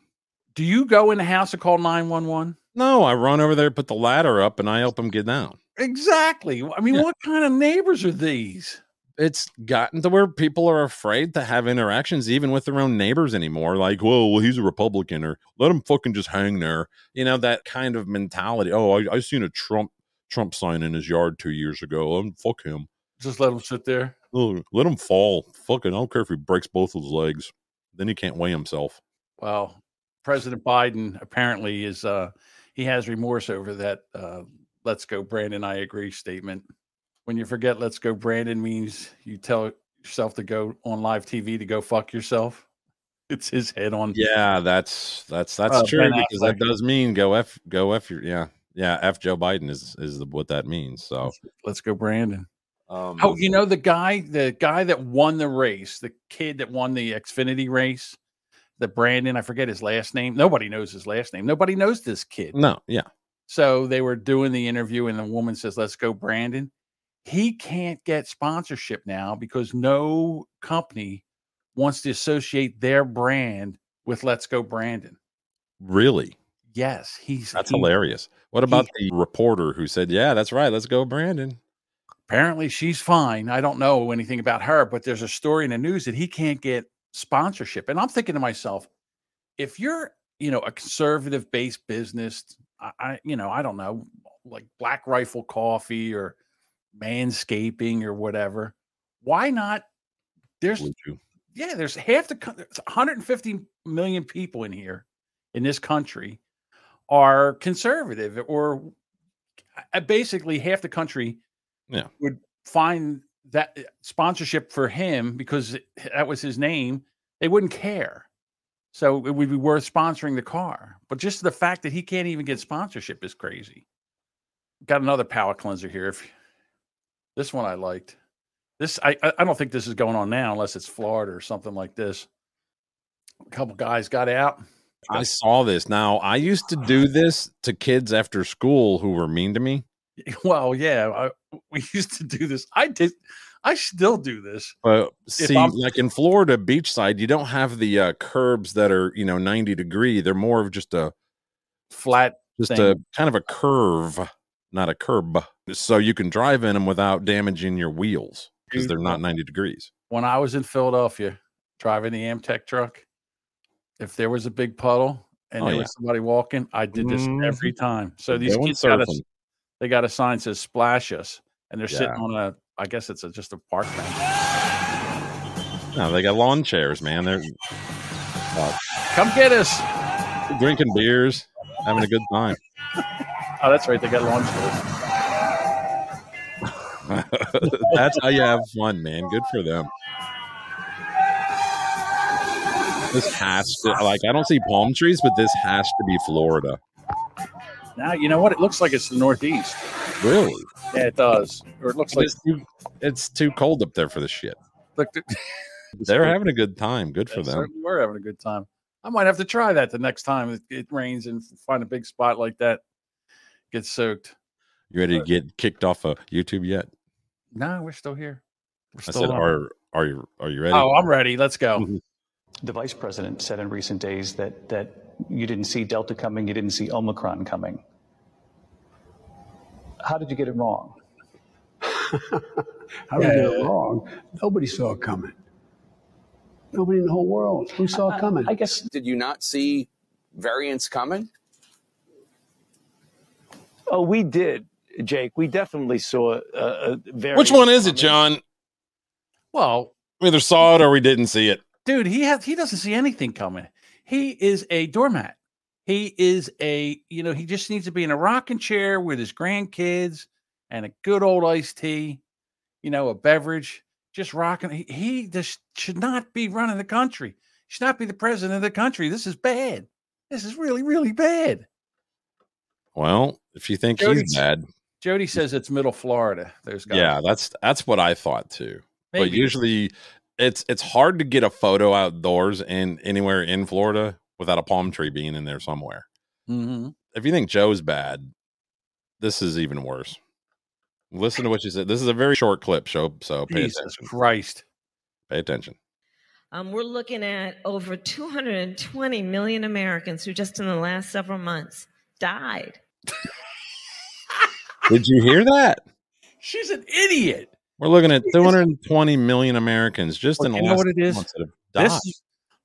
Do you go in the house and call 911? No, I run over there, put the ladder up, and I help him get down. Exactly. I mean, Yeah. what kind of neighbors are these? It's gotten to where people are afraid to have interactions, even with their own neighbors anymore. Like, whoa, well, he's a Republican, or let him fucking just hang there. You know that kind of mentality. Oh, I, I seen a Trump Trump sign in his yard two years ago. Um, fuck him. Just let him sit there. Oh, let him fall. Fucking, I don't care if he breaks both of his legs. Then he can't weigh himself. Well, President Biden apparently is uh he has remorse over that uh let's go Brandon I agree statement. When you forget let's go Brandon means you tell yourself to go on live TV to go fuck yourself. It's his head on Yeah, that's that's that's Uh, true because that does mean go f go f your yeah yeah f Joe Biden is is the, what that means. So let's go Brandon. um, Oh, you know the guy, the guy that won the race, the kid that won the Xfinity race, the Brandon, I forget his last name. Nobody knows his last name. Nobody knows this kid. no, yeah, So they were doing the interview, and the woman says, Let's go, Brandon. He can't get sponsorship now because no company wants to associate their brand with Let's Go Brandon. really, Yes, he's that's he- hilarious. What about the reporter who said, "Yeah, that's right, let's go, Brandon"? apparently she's fine. I don't know anything about her, but there's a story in the news that he can't get sponsorship. And I'm thinking to myself, if you're, you know, a conservative based business, I, I you know, I don't know, like Black Rifle Coffee or Manscaping or whatever, why not? There's yeah, there's half the coun- there's 150 million people in here in this country are conservative or uh, basically half the country Yeah. would find that uh, sponsorship for him because that was his name they wouldn't care so it would be worth sponsoring the car but just the fact that he can't even get sponsorship is crazy got another palate cleanser here if this one i liked this I I don't think this is going on now unless it's Florida or something like this. A couple guys got out. I saw this. Now, I used to do this to kids after school who were mean to me, Well, yeah, I, we used to do this. I did. I still do this. but see, like in Florida beachside, you don't have the uh, curbs that are you know ninety degree. They're more of just a Flat. just Thing. a kind of a curve, not a curb, so you can drive in them without damaging your wheels because they're not ninety degrees. When I was in Philadelphia driving the Amtech truck, if there was a big puddle and Oh, there yeah. was somebody walking, I did this Mhm. every time. So these Going kids got a, surfing. They got a sign that says "Splash Us," and they're sitting on a. I guess it's a, just a park bench. No, they got lawn chairs, man. They're Come get us. drinking beers, having a good time. Oh, that's right. They got lawn chairs. That's how you have fun, man. Good for them. This has to like I don't see palm trees, but this has to be Florida. Now you know what? It looks like it's the Northeast. Really? Yeah, it does. Or it looks like It's too, it's too cold up there for this shit. look. They're having a good time. Good for They them. We're having a good time. I might have to try that the next time it, it rains and find a big spot like that. Get soaked. You ready to get kicked off of YouTube yet? No, we're still here. We're I said, on. are are you are you ready? Oh, I'm ready. Let's go. The vice president said in recent days that, that you didn't see Delta coming, you didn't see Omicron coming. How did you get it wrong? How did you get it wrong? Nobody saw it coming. Nobody in the whole world. Who saw it coming? I guess Did you not see variants coming? Oh, we did, Jake. We definitely saw a, a very. Which one is it, John? Well, We either saw it or we didn't see it. dude, he has he doesn't see anything coming. He is a doormat. He is a you know he just needs to be in a rocking chair with his grandkids and a good old iced tea, you know, a beverage, just rocking. He, he just should not be running the country. Should not be the president of the country. This is bad. This is really really bad. Well, if you think Jody- he's bad, Jody says it's middle Florida. There's yeah, that's that's what I thought too. But usually, it's it's hard to get a photo outdoors in anywhere in Florida without a palm tree being in there somewhere. Mhm. If you think Joe's bad, this is even worse. Listen to what you said. This is a very short clip, show so pay Jesus attention. Christ. Pay attention. Um, we're looking at over 220 million Americans who just in the last several months died. Did you hear that? She's an idiot. We're looking at 220 million Americans just Well, in the you know last what it few months that have died. This is,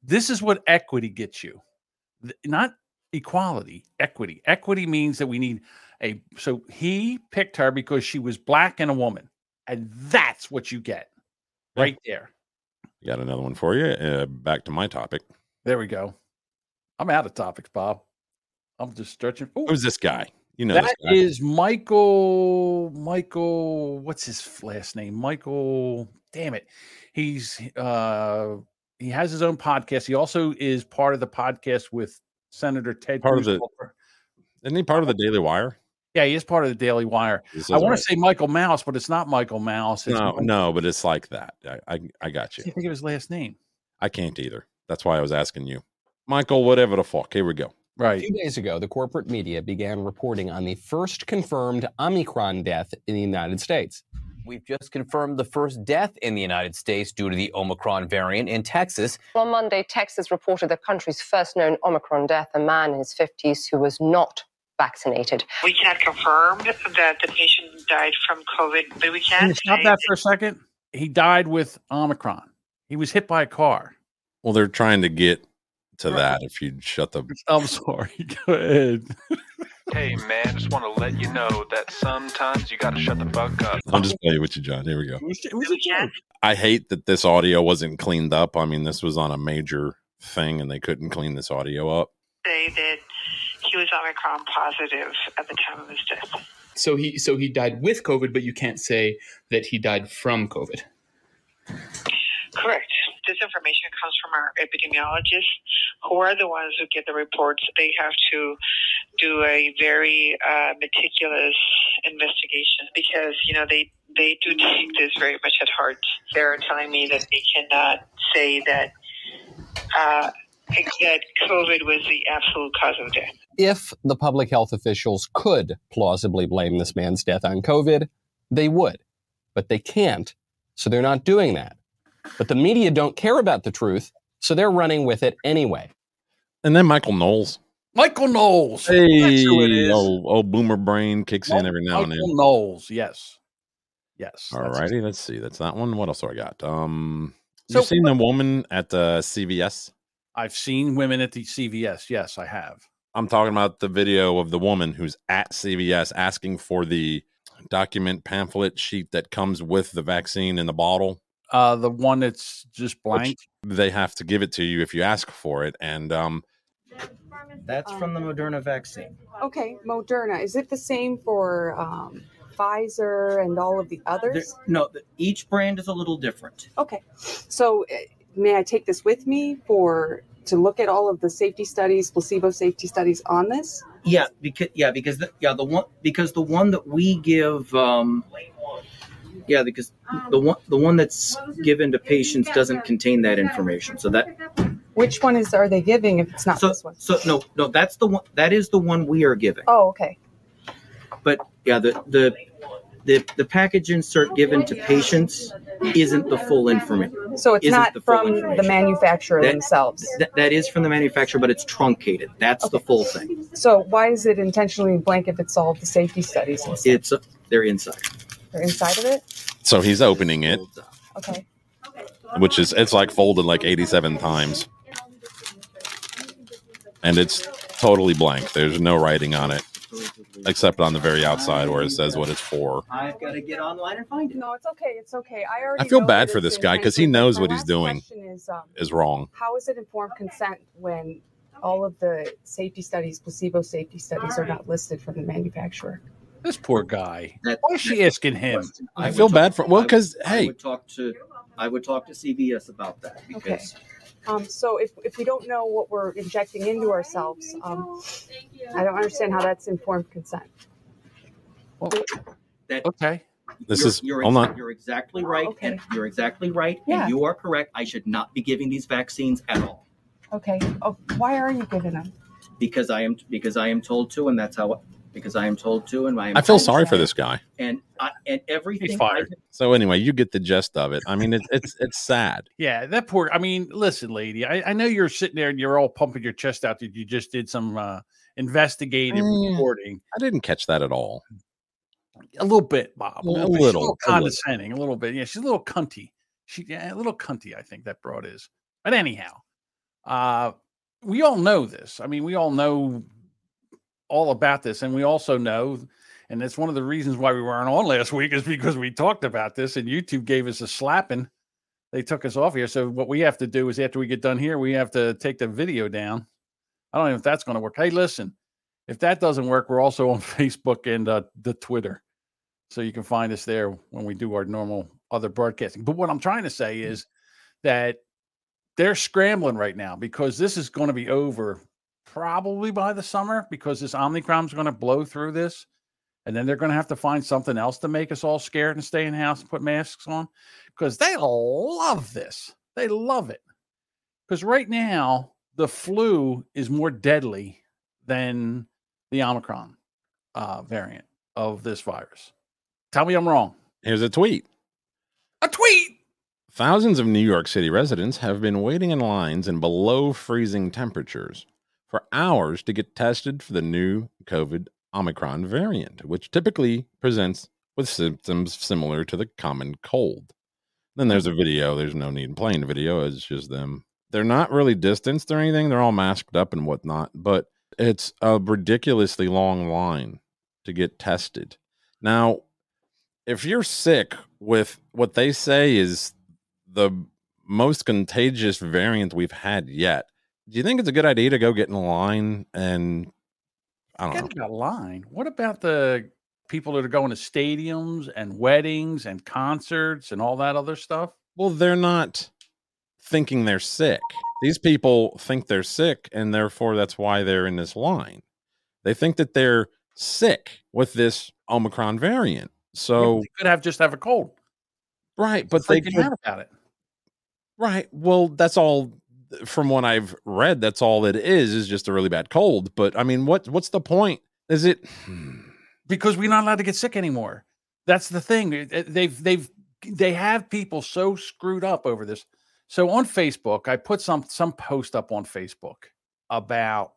this is what equity gets you. Not equality, equity. Equity means that we need a so he picked her because she was black and a woman. And that's what you get. Yeah. Right there. Got another one for you. Uh, back to my topic. There we go. I'm out of topics, Bob. I'm just stretching. Ooh, Who's this guy? You know that is Michael. Michael, what's his last name? Michael. Damn it. He's uh he has his own podcast. He also is part of the podcast with Senator Ted Part of Cruz. the- called- Isn't he part of the Daily Wire? yeah, he is part of the Daily Wire. I want right. to say Michael Mouse, but it's not Michael Mouse. It's no, Michael- no, but it's like that. I, I, I got I you. can't think of his last name. I can't either. That's why I was asking you, Michael. Whatever the fuck. Here we go. Right. A few days ago, the corporate media began reporting on the first confirmed Omicron death in the United States. We've just confirmed the first death in the United States due to the Omicron variant in Texas. On Monday, Texas reported the country's first known Omicron death, a man in his 50s who was not vaccinated. We cannot confirm that the patient died from COVID, but we Can can you stop that for a second? He died with Omicron. He was hit by a car. Well, they're trying to get to that. If you'd shut the I'm sorry. Go ahead. Hey man, just want to let you know that sometimes you gotta shut the fuck up. I'm just playing with you, John. Here we go. It was a joke. I hate that this audio wasn't cleaned up. I mean, this was on a major thing, and they couldn't clean this audio up. say that he was Omicron positive at the time of his death. So he so he died with COVID, but you can't say that he died from COVID. Correct. This information comes from our epidemiologists, who are the ones who get the reports. They have to do a very uh, meticulous investigation because you know they they do take this very much at heart. They're telling me that they cannot say that uh, that COVID was the absolute cause of death. If the public health officials could plausibly blame this man's death on COVID, they would. But they can't, so they're not doing that. But the media don't care about the truth, so they're running with it anyway. And then Michael Knowles. Michael Knowles. Hey, That's who it is. oh, oh, boomer brain kicks in every now and then. Michael Knowles. Yes. Yes. All righty, let's see. That's that one. What else do I got? Um, So- you seen the woman at the CVS? I've seen women at the CVS. Yes, I have. I'm talking about the video of the woman who's at CVS asking for the document pamphlet sheet that comes with the vaccine in the bottle. Uh, the one that's just blank. They have to give it to you if you ask for it. And um, That's from the Moderna vaccine. Okay, Moderna. Is it the same for um, Pfizer and all of the There- others? no, each brand is a little different. Okay, so uh, may I take this with me for to look at all of the safety studies, placebo safety studies on this? Yeah, because yeah, because the, yeah the one because the one that we give um, yeah because the one the one that's given to patients doesn't contain that information. So that Which one is are they giving if it's not so this one? so no no that's the one that is the one we are giving. Oh, okay. But yeah the the the, the package insert given to patients isn't the full information. So it's the from the manufacturer That- themselves. That, that is from the manufacturer, but it's truncated. That's the full thing. So why is it intentionally blank if it's all the safety studies and? It's they're inside. They're inside of it? so he's opening it, Okay. which is it's like folded like 87 times, and it's totally blank. There's no writing on it, except on the very outside where it says what it's for. I've got to get online and find it. No, it's okay. It's okay. I already. I feel know bad for this guy because he intentional, knows but what he's last doing question Is, um, is wrong. how is it informed consent when all of the safety studies, placebo safety studies, are not listed from the manufacturer? This poor guy. Why is she asking him? I feel bad for well because hey, I would talk to I would talk to CVS about that Okay. because Um, so if, if we don't know what we're injecting into ourselves, um, I don't understand how that's informed consent. that okay. This you're, is- you're, hold exa- on. you're exactly right and you're exactly right Yeah. and you are correct. I should not be giving these vaccines at all Okay. Oh, why are you giving them? because I am because I am told to and that's how because I am told to and I I feel sorry for this guy. and I, and everything He's fired. So anyway, you get the gist of it. I mean, it's it's it's sad. Yeah, that poor. I mean, listen, lady. I, I know you're sitting there and you're all pumping your chest out that you just did some uh, investigative Mm. reporting. I didn't catch that at all. A little bit, Bob. A little, a little a little. condescending. A little bit. Yeah, she's a little cunty. She yeah, a little cunty. I think that broad is. But anyhow, uh, we all know this. I mean, we all know all about this, and we also know, and that's one of the reasons why we weren't on last week is because we talked about this, and YouTube gave us a slapping. They took us off here. So what we have to do is after we get done here, we have to take the video down. I don't know if that's going to work. Hey, listen, if that doesn't work, we're also on Facebook and uh, the Twitter. So you can find us there when we do our normal other broadcasting. But what I'm trying to say is that they're scrambling right now because this is going to be over probably by the summer because this Omicron is going to blow through this. And then they're going to have to find something else to make us all scared and stay in house and put masks on because they love this. They love it. Because right now, the flu is more deadly than the Omicron uh, variant of this virus. Tell me I'm wrong. Here's a tweet. A tweet. Thousands of New York City residents have been waiting in lines in below freezing temperatures for hours to get tested for the new COVID Omicron variant, which typically presents with symptoms similar to the common cold. Then there's a video. There's no need in playing the video. It's just them. They're not really distanced or anything. They're all masked up and whatnot, but it's a ridiculously long line to get tested. Now, if you're sick with what they say is the most contagious variant we've had yet, do you think it's a good idea to go get in line and I don't know? Forget about line. What about the people that are going to stadiums and weddings and concerts and all that other stuff? Well, they're not thinking they're sick. These people think they're sick, and therefore that's why they're in this line. They think that they're sick with this Omicron variant. So they could have just have a cold. Right, but they could- out about it. Right. Well, that's all from what I've read, that's all it is, is just a really bad cold. But I mean, what what's the point? Is it because we're not allowed to get sick anymore. That's the thing. They've they've they have people so screwed up over this. So on Facebook, I put some some post up on Facebook about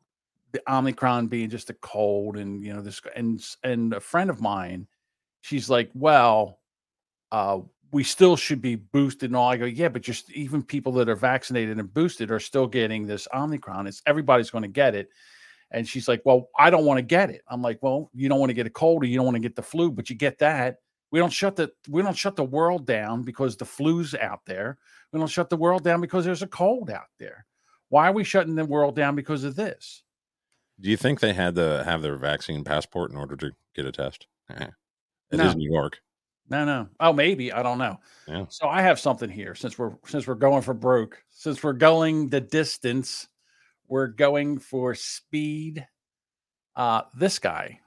the Omicron being just a cold and you know this and and a friend of mine, she's like, well, uh, we still should be boosted and all. I go, yeah, but just even people that are vaccinated and boosted are still getting this Omicron. It's everybody's going to get it. And she's like, Well, I don't want to get it. I'm like, Well, you don't want to get a cold or you don't want to get the flu, but you get that. We don't shut the we don't shut the world down because the flu's out there. We don't shut the world down because there's a cold out there. Why are we shutting the world down because of this? do you think they had to have their vaccine passport in order to get a test? It is No. New York. No, no. Oh, maybe. I don't know. Yeah. So I have something here since we're since we're going for broke, since we're going the distance, we're going for speed. Uh this guy.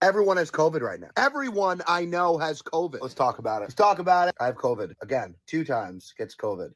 Everyone has COVID right now. Everyone I know has COVID. Let's talk about it. Let's talk about it. I have COVID again, two times. Gets COVID.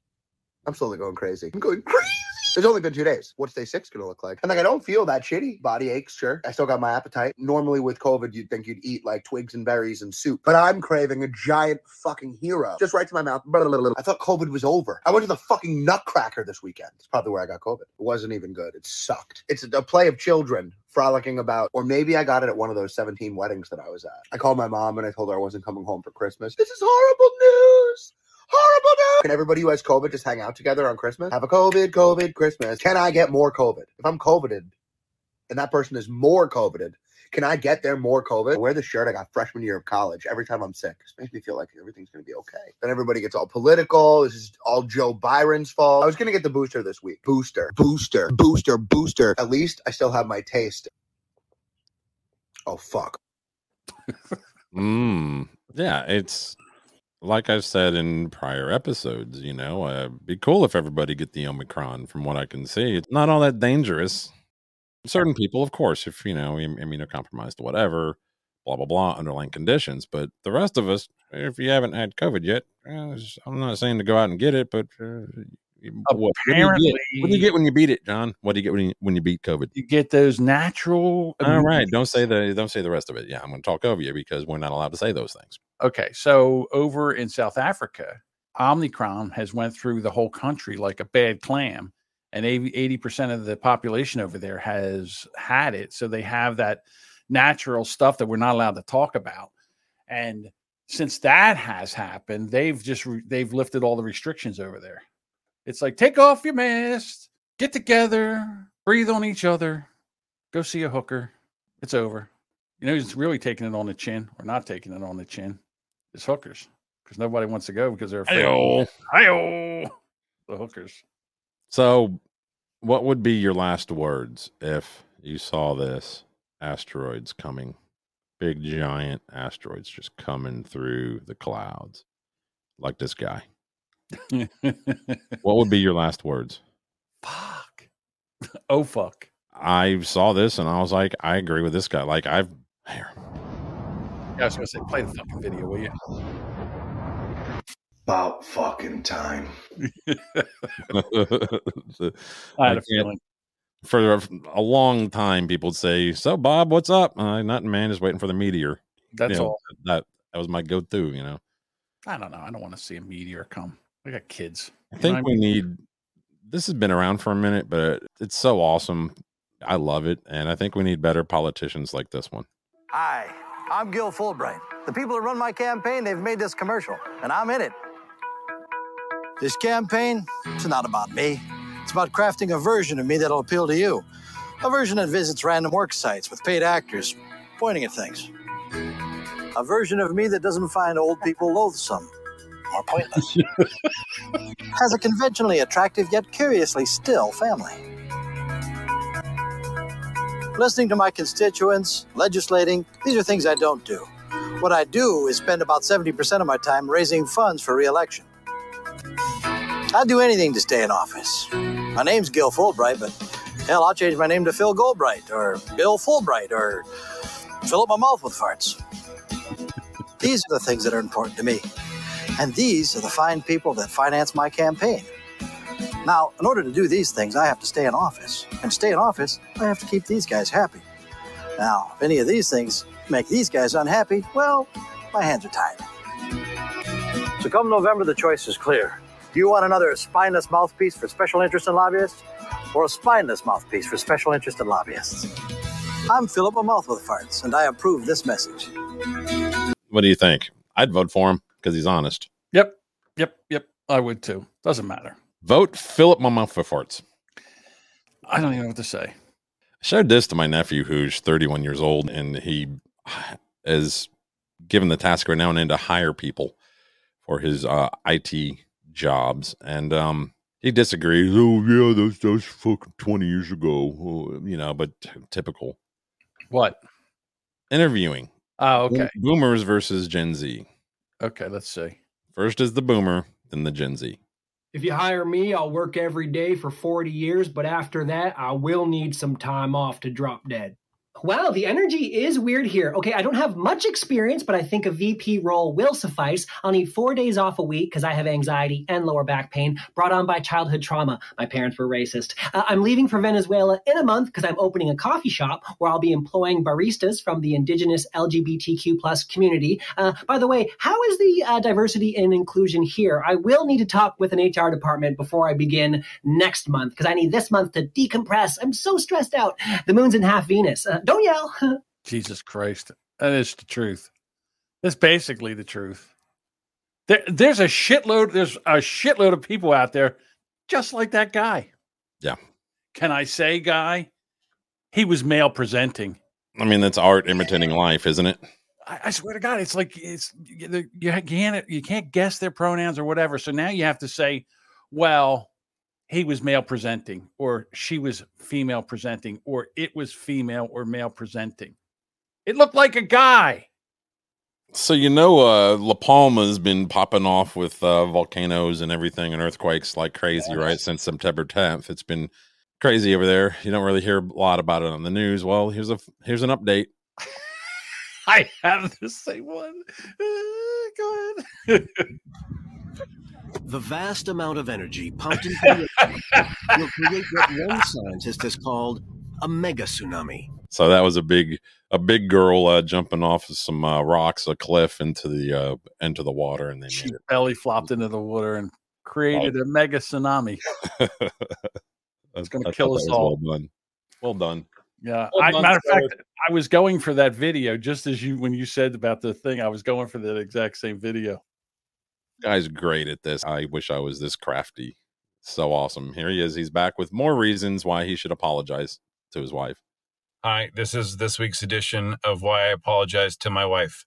I'm slowly going crazy. I'm going crazy. It's only been two days. What's day six gonna look like? And like I don't feel that shitty. Body aches, sure. I still got my appetite. Normally with COVID, you'd think you'd eat like twigs and berries and soup. But I'm craving a giant fucking hero. Just right to my mouth. I thought COVID was over. I went to the fucking Nutcracker this weekend. It's probably where I got COVID. It wasn't even good. It sucked. It's a play of children frolicking about, or maybe I got it at one of those 17 weddings that I was at. I called my mom and I told her I wasn't coming home for Christmas. This is horrible news. Horrible news. Can everybody who has COVID just hang out together on Christmas? Have a COVID, COVID, Christmas. Can I get more COVID? If I'm COVIDed and that person is more COVIDed, can I get there more COVID? I wear the shirt I got freshman year of college every time I'm sick. This makes me feel like everything's going to be okay. Then everybody gets all political. This is all Joe Byron's fault. I was going to get the booster this week. Booster, booster, booster, booster. At least I still have my taste. Oh, fuck. Mm, yeah, it's like I've said in prior episodes, you know, uh, be cool if everybody get the Omicron from what I can see. It's not all that dangerous. Certain people, of course, if, you know, immunocompromised or whatever, blah, blah, blah, underlying conditions. But the rest of us, if you haven't had COVID yet, uh, I'm not saying to go out and get it, but uh, what, what do you get? What do you get when you beat it, John? What do you get when you, when you beat COVID? You get those natural All right, don't say the don't say the rest of it. Yeah, I'm going to talk over you because we're not allowed to say those things. Okay, so over in South Africa, Omicron has went through the whole country like a bad clam, and eighty percent of the population over there has had it. So they have that natural stuff that we're not allowed to talk about. And since that has happened, they've just re- they've lifted all the restrictions over there. It's like take off your mask, get together, breathe on each other, go see a hooker. It's over. You know who's really taking it on the chin or not taking it on the chin? It's hookers because nobody wants to go because they're afraid. Ayo. Ayo. The hookers. So, what would be your last words if you saw this asteroids coming? Big giant asteroids just coming through the clouds like this guy. what would be your last words? Fuck. oh fuck. I saw this and I was like, I agree with this guy. Like I've here. Yeah, I was gonna say, play the fucking video, will you? About fucking time. I had a feeling. For a, a long time, people would say, "So, Bob, what's up?" Uh, nothing, man. is waiting for the meteor. That's You know, all. That that was my go-to. You know, I don't know. I don't want to see a meteor come. I got kids. I You know think what we mean? need. This has been around for a minute, but it's so awesome I love it, and I think we need better politicians like this one. Hi, I'm Gil Fulbright. The people who run my campaign, they've made this commercial, and I'm in it. This campaign, it's not about me. It's about crafting a version of me that'll appeal to you. A version that visits random work sites with paid actors pointing at things. A version of me that doesn't find old people loathsome or pointless. Has a conventionally attractive yet curiously still family. Listening to my constituents, legislating, these are things I don't do. What I do is spend about 70% of my time raising funds for reelection. I'd do anything to stay in office. My name's Gil Fulbright, but hell, I'll change my name to Phil Goldbright or Bill Fulbright or fill up my mouth with farts. These are the things that are important to me. And these are the fine people that finance my campaign. Now, in order to do these things, I have to stay in office. And to stay in office, I have to keep these guys happy. Now, if any of these things make these guys unhappy, well, my hands are tied. So come November, the choice is clear. Do you want another spineless mouthpiece for special interest and lobbyists? Or a spineless mouthpiece for special interest and lobbyists? I'm Philip a Mouth with Farts, and I approve this message. What do you think? I'd vote for him because he's honest. Yep. Yep. Yep. I would too. Doesn't matter. Vote Philip my mouth for farts. I don't even know what to say. I showed this to my nephew who's 31 years old and he is given the task right now and then to hire people for his uh, IT jobs. And um, he disagrees. Oh, yeah, that's, that's fucking 20 years ago. Oh, you know, but typical. What? Interviewing. Oh, okay. Boomers versus Gen Z. Okay, let's see. First is the boomer, then the Gen Z. If you hire me, I'll work every day for 40 years, but after that, I will need some time off to drop dead. Wow, the energy is weird here. Okay, I don't have much experience, but I think a VP role will suffice. I'll need four days off a week because I have anxiety and lower back pain brought on by childhood trauma. My parents were racist. Uh, I'm leaving for Venezuela in a month because I'm opening a coffee shop where I'll be employing baristas from the indigenous LGBTQ plus community. Uh, by the way, how is the uh, diversity and inclusion here? I will need to talk with an HR department before I begin next month because I need this month to decompress. I'm so stressed out. The moon's in half Venus. Don't yell. Jesus Christ. That is the truth. That's basically the truth. There, there's a shitload, there's a shitload of people out there just like that guy. Yeah. Can I say, guy? He was male presenting. I mean, that's art imitating life, isn't it? I, I swear to God, it's like it's you you can't you can't guess their pronouns or whatever. So now you have to say, well, he was male presenting, or she was female presenting, or it was female or male presenting. It looked like a guy. So you know, uh, La Palma's been popping off with uh, volcanoes and everything and earthquakes like crazy, right? Since September 10th, it's been crazy over there. You don't really hear a lot about it on the news. Well, here's a here's an update. I have the same one. Uh, go ahead. The vast amount of energy pumped into the ocean will create what one scientist has called a mega tsunami. So that was a big a big girl uh, jumping off of some uh, rocks, a cliff into the uh, into the water, and they She belly flopped into the water and created a mega tsunami. It's gonna kill us all. Well done. Well done. Yeah. Well I, done, matter of fact, I was going for that video just as you when you said about the thing. I was going for that exact same video. Guy's great at this. I wish I was this crafty. So awesome. Here he is. He's back with more reasons why he should apologize to his wife. Hi, this is this week's edition of Why I Apologize to My Wife.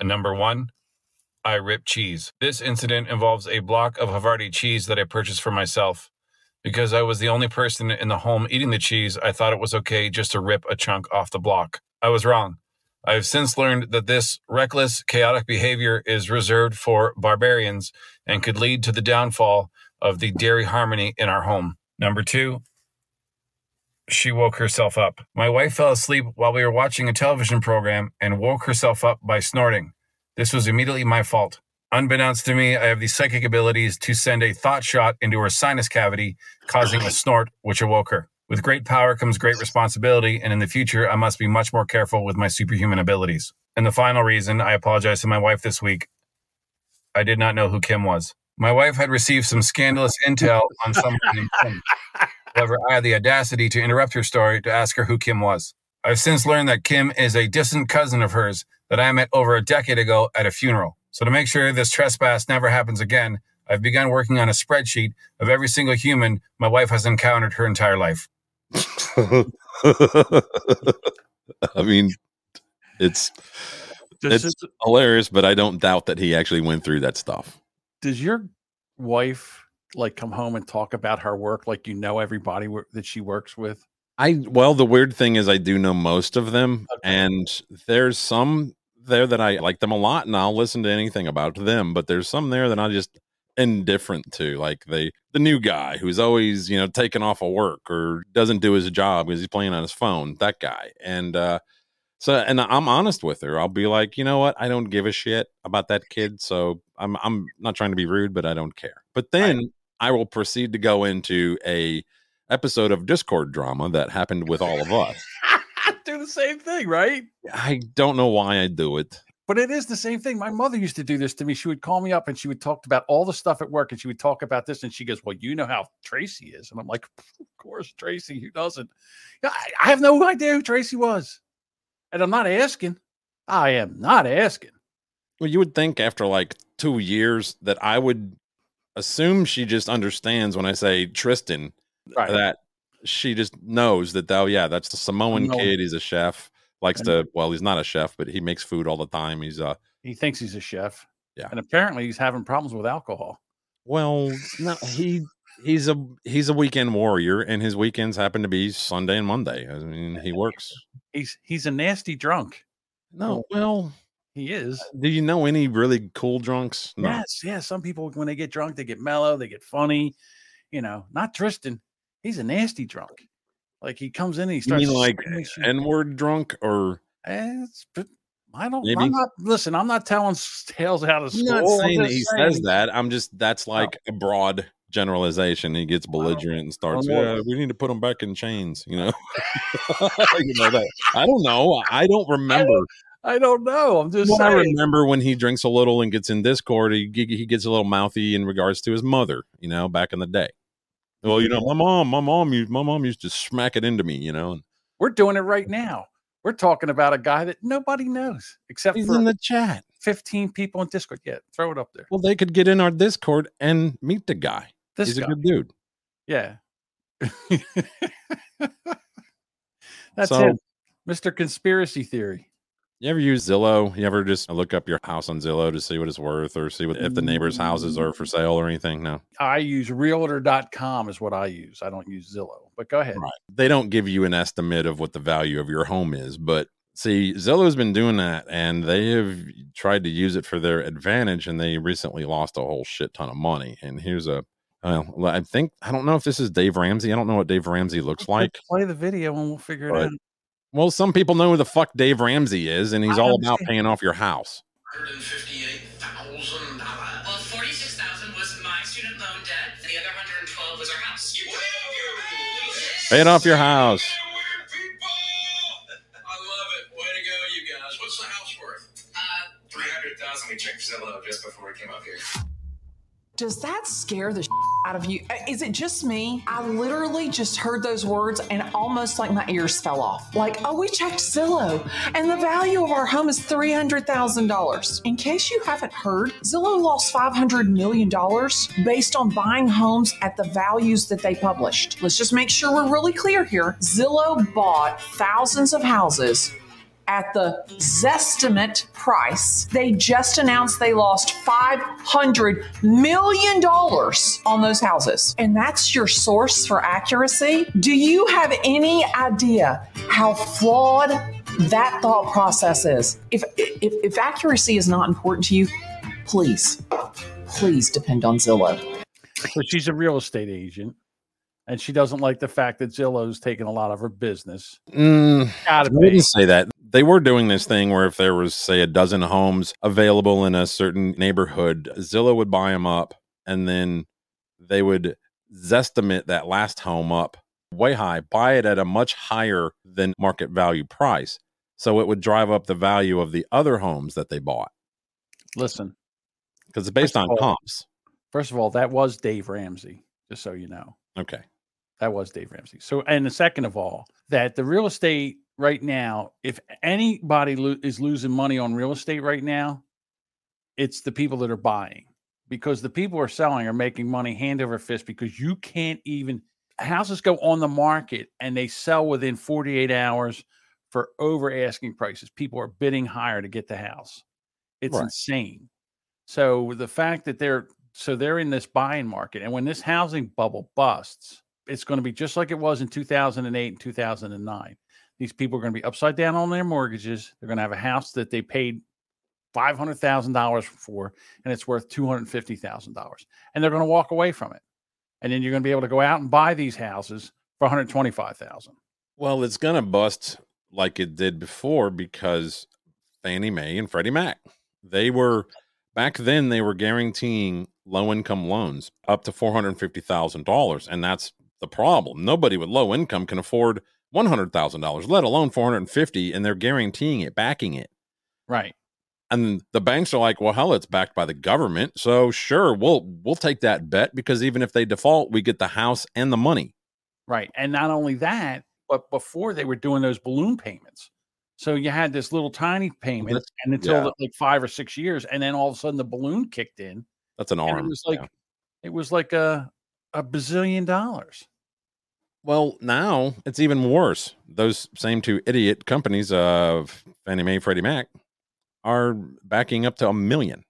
Uh, number one, I rip cheese. This incident involves a block of Havarti cheese that I purchased for myself. Because I was the only person in the home eating the cheese, I thought it was okay just to rip a chunk off the block. I was wrong. I have since learned that this reckless, chaotic behavior is reserved for barbarians and could lead to the downfall of the dairy harmony in our home. Number two, she woke herself up. My wife fell asleep while we were watching a television program and woke herself up by snorting. This was immediately my fault. Unbeknownst to me, I have the psychic abilities to send a thought shot into her sinus cavity, causing a snort, which awoke her. With great power comes great responsibility, and in the future, I must be much more careful with my superhuman abilities. And the final reason I apologize to my wife this week I did not know who Kim was. My wife had received some scandalous intel on someone named Kim. However, I had the audacity to interrupt her story to ask her who Kim was. I've since learned that Kim is a distant cousin of hers that I met over a decade ago at a funeral. So to make sure this trespass never happens again, I've begun working on a spreadsheet of every single human my wife has encountered her entire life. I mean, it's it's it- hilarious, but I don't doubt that he actually went through that stuff. Does your wife like come home and talk about her work like you know everybody wor- that she works with? I well, the weird thing is I do know most of them, and there's some there that I like them a lot, and I'll listen to anything about them. But there's some there that I just indifferent to, like the the new guy who's always you know taking off of work or doesn't do his job because he's playing on his phone. That guy, and uh so and I'm honest with her. I'll be like, you know what, I don't give a shit about that kid. So I'm I'm not trying to be rude, but I don't care. But then I will proceed to go into a episode of Discord drama that happened with all of us. do the same thing, right? I don't know why I do it. But it is the same thing. My mother used to do this to me. She would call me up and she would talk about all the stuff at work and she would talk about this. And she goes, Well, you know how Tracy is. And I'm like, Of course, Tracy, who doesn't? I, have no idea who Tracy was. And I'm not asking. I am not asking. Well, you would think after like two years that I would assume she just understands when I say Tristan Right. that she just knows that oh yeah, that's the Samoan No. kid. He's a chef. Likes to well, he's not a chef, but he makes food all the time. He's uh He thinks he's a chef. Yeah. And apparently he's having problems with alcohol. well no he he's a he's a weekend warrior and his weekends happen to be Sunday and Monday. I mean he works. He's he's a nasty drunk. No, well he is. Do you know any really cool drunks? No. Yes, yeah. Some people when they get drunk, they get mellow, they get funny. You know, not Tristan. He's a nasty drunk. Like he comes in and he You mean like. N word drunk or Eh, I don't. Maybe. I'm not. Listen, I'm not telling tales out of I'm school. not I'm saying that he saying- says that. I'm just that's like a broad generalization. He gets belligerent and starts. Yeah, we need to put him back in chains. You know, you know that. I don't know. I don't remember. I don't know. I'm just Well, I remember when he drinks a little and gets in Discord, he he gets a little mouthy in regards to his mother. You know, back in the day. Well, you know, my mom, my mom used my mom used to smack it into me. You know, We're doing it right now. We're talking about a guy that nobody knows except He's for in the chat. 15 people in Discord. Yeah, throw it up there. well, they could get in our Discord and meet the guy. This He's guy. a good dude. Yeah. That's So- him. Mr. Conspiracy Theory. You ever use Zillow? You ever just look up your house on Zillow to see what it's worth or see what, if the neighbors' houses are for sale or anything? No. I use realtor.com is what I use. I don't use Zillow. But go ahead. Right. They don't give you an estimate of what the value of your home is, but see, Zillow's been doing that and they have tried to use it for their advantage and they recently lost a whole shit ton of money. And here's a well, I think I don't know if this is Dave Ramsey. I don't know what Dave Ramsey looks like. Play the video and we'll figure it But- out. Well, some people know who the fuck Dave Ramsey is, and he's I all about paying off your house. Well, 46,000 was my student loan debt. The other 112 was our house. Paying off your house. I love it. Way to go, you guys. What's the house worth? Uh, 300,000 we checked Zillow just before we came up here. Does that scare the out of you? Uh, Is it just me? I literally just heard those words and almost like my ears fell off. Like, oh, we checked Zillow and the value of our home is $300,000. In case you haven't heard, Zillow lost $500 million based on buying homes at the values that they published. Let's just make sure we're really clear here. Zillow bought thousands of houses at the Zestimate price. They just announced they lost $500 million on those houses. And that's your source for accuracy? Do you have any idea how flawed that thought process is? If, if, if accuracy is not important to you, please, please depend on Zillow. So she's a real estate agent, and she doesn't like the fact that Zillow's taking a lot of her business. Mm, Gotta I wouldn't say that. They were doing this thing where if there was, say, a dozen homes available in a certain neighborhood, Zillow would buy them up and then they would zestimate that last home up way high, buy it at a much higher than market value price. So it would drive up the value of the other homes that they bought Listen, because it's based on all- comps. first of all, that was Dave Ramsey, just so you know. Okay. That was Dave Ramsey. So, and the second of all, that the real estate right now, if anybody lo- is losing money on real estate right now, it's the people that are buying because the people who are selling are making money hand over fist because you can't even houses go on the market and they sell within 48 hours for over asking prices. People are bidding higher to get the house. It's Right. insane. So the fact that they're so they're in this buying market and when this housing bubble busts, it's going to be just like it was in 2008 and 2009. These people are going to be upside down on their mortgages. They're going to have a house that they paid $500,000 for and it's worth $250,000 and they're going to walk away from it. And then you're going to be able to go out and buy these houses for 125,000. Well, it's gonna bust like it did before because Fannie Mae and Freddie Mac. They were back then they were guaranteeing low income loans up to four hundred fifty thousand dollars, and that's the problem. Nobody with low income can afford one hundred thousand dollars, let alone four hundred and fifty, and they're guaranteeing it, backing it. Right. And the banks are like, well, hell, it's backed by the government, so sure, we'll we'll take that bet because even if they default, we get the house and the money. Right. And not only that, but before they were doing those balloon payments. So you had this little tiny payment That's- and until yeah. like five or six years, and then all of a sudden the balloon kicked in. That's an arm. it was like yeah. it was like a a bazillion dollars. Well, now it's even worse. Those same two idiot companies of Fannie Mae, Freddie Mac, are backing up to a million.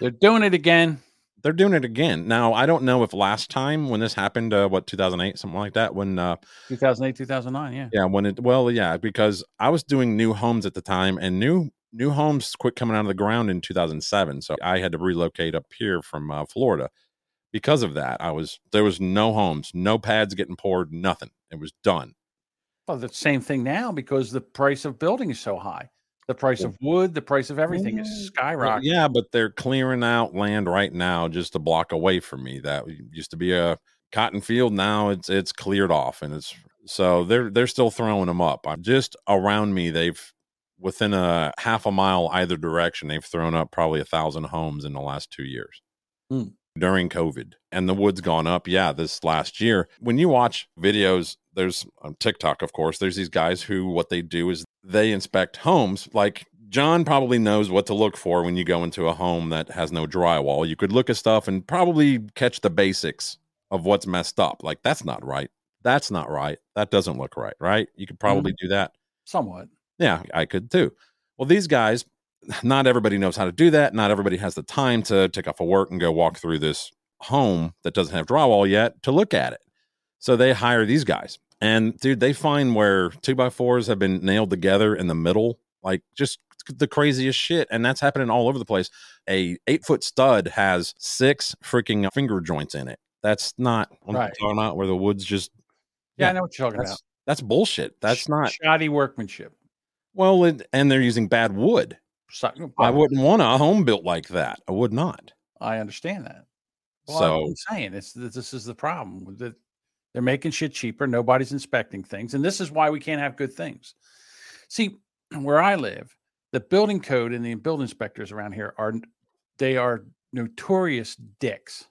They're doing it again. They're doing it again. Now, I don't know if last time when this happened, uh, what 2008, something like that, when uh, 2008, 2009. Yeah. yeah, when it well, yeah, because I was doing new homes at the time, and new new homes quit coming out of the ground in 2007. So I had to relocate up here from uh, Florida because of that. I was there was no homes, no pads getting poured, nothing. It was done. Well, the same thing now because the price of building is so high. The price of wood, the price of everything is skyrocketing. yeah, but they're clearing out land right now just a block away from me. That used to be a cotton field. Now it's it's cleared off, and it's so they're they're still throwing them up. I'm just around me. They've within a half a mile either direction. They've thrown up probably a thousand homes in the last two years Hmm. During COVID, and the wood's gone up. Yeah, this last year. When you watch videos, there's on TikTok, of course. There's these guys who what they do is they inspect homes. Like John probably knows what to look for when you go into a home that has no drywall. You could look at stuff and probably catch the basics of what's messed up. Like that's not right. That's not right. That doesn't look right. Right? You could mm-hmm. probably do that. Somewhat. Yeah, I could too. Well, these guys, not everybody knows how to do that. Not everybody has the time to take off of work and go walk through this home that doesn't have drywall yet to look at it. So they hire these guys. And dude, they find where two by fours have been nailed together in the middle, like just the craziest shit. And that's happening all over the place. A eight foot stud has six freaking finger joints in it. That's not I'm Right. talking about where the wood's just Yeah, I know what you're talking that's, about. That's bullshit. That's not shoddy workmanship. well, it, and they're using bad wood. I wouldn't want a home built like that. I would not. I understand that. Well, So- I'm saying it's this is the problem that they're making shit cheaper. Nobody's inspecting things, and this is why we can't have good things. See, where I live, the building code and the building inspectors around here are they are notorious dicks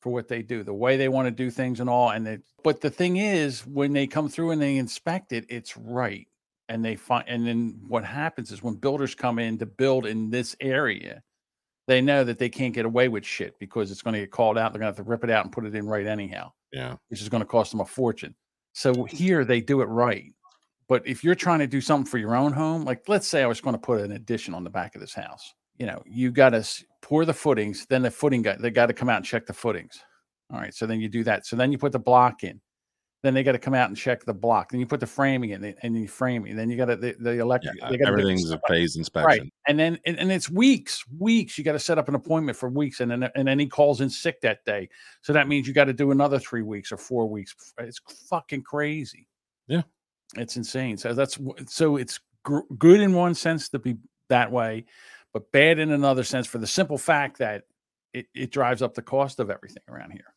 for what they do, the way they want to do things and all. And they, but the thing is, when they come through and they inspect it, it's right. And they find, and then what happens is when builders come in to build in this area, they know that they can't get away with shit because it's going to get called out. They're going to have to rip it out and put it in right anyhow, Yeah. which is going to cost them a fortune. So here they do it right. But if you're trying to do something for your own home, like let's say I was going to put an addition on the back of this house, you know, you got to pour the footings, then the footing guy, they got to come out and check the footings. All right. So then you do that. So then you put the block in. Then they got to come out and check the block. Then you put the framing in, and you frame it. Then you got to the, the electric. Yeah, everything's a phase Right. inspection. And then and, and it's weeks, weeks. You got to set up an appointment for weeks, and then and then he calls in sick that day. So that means you got to do another three weeks or four weeks. It's fucking crazy. Yeah. It's insane. So that's so it's gr- good in one sense to be that way, but bad in another sense for the simple fact that it, it drives up the cost of everything around here.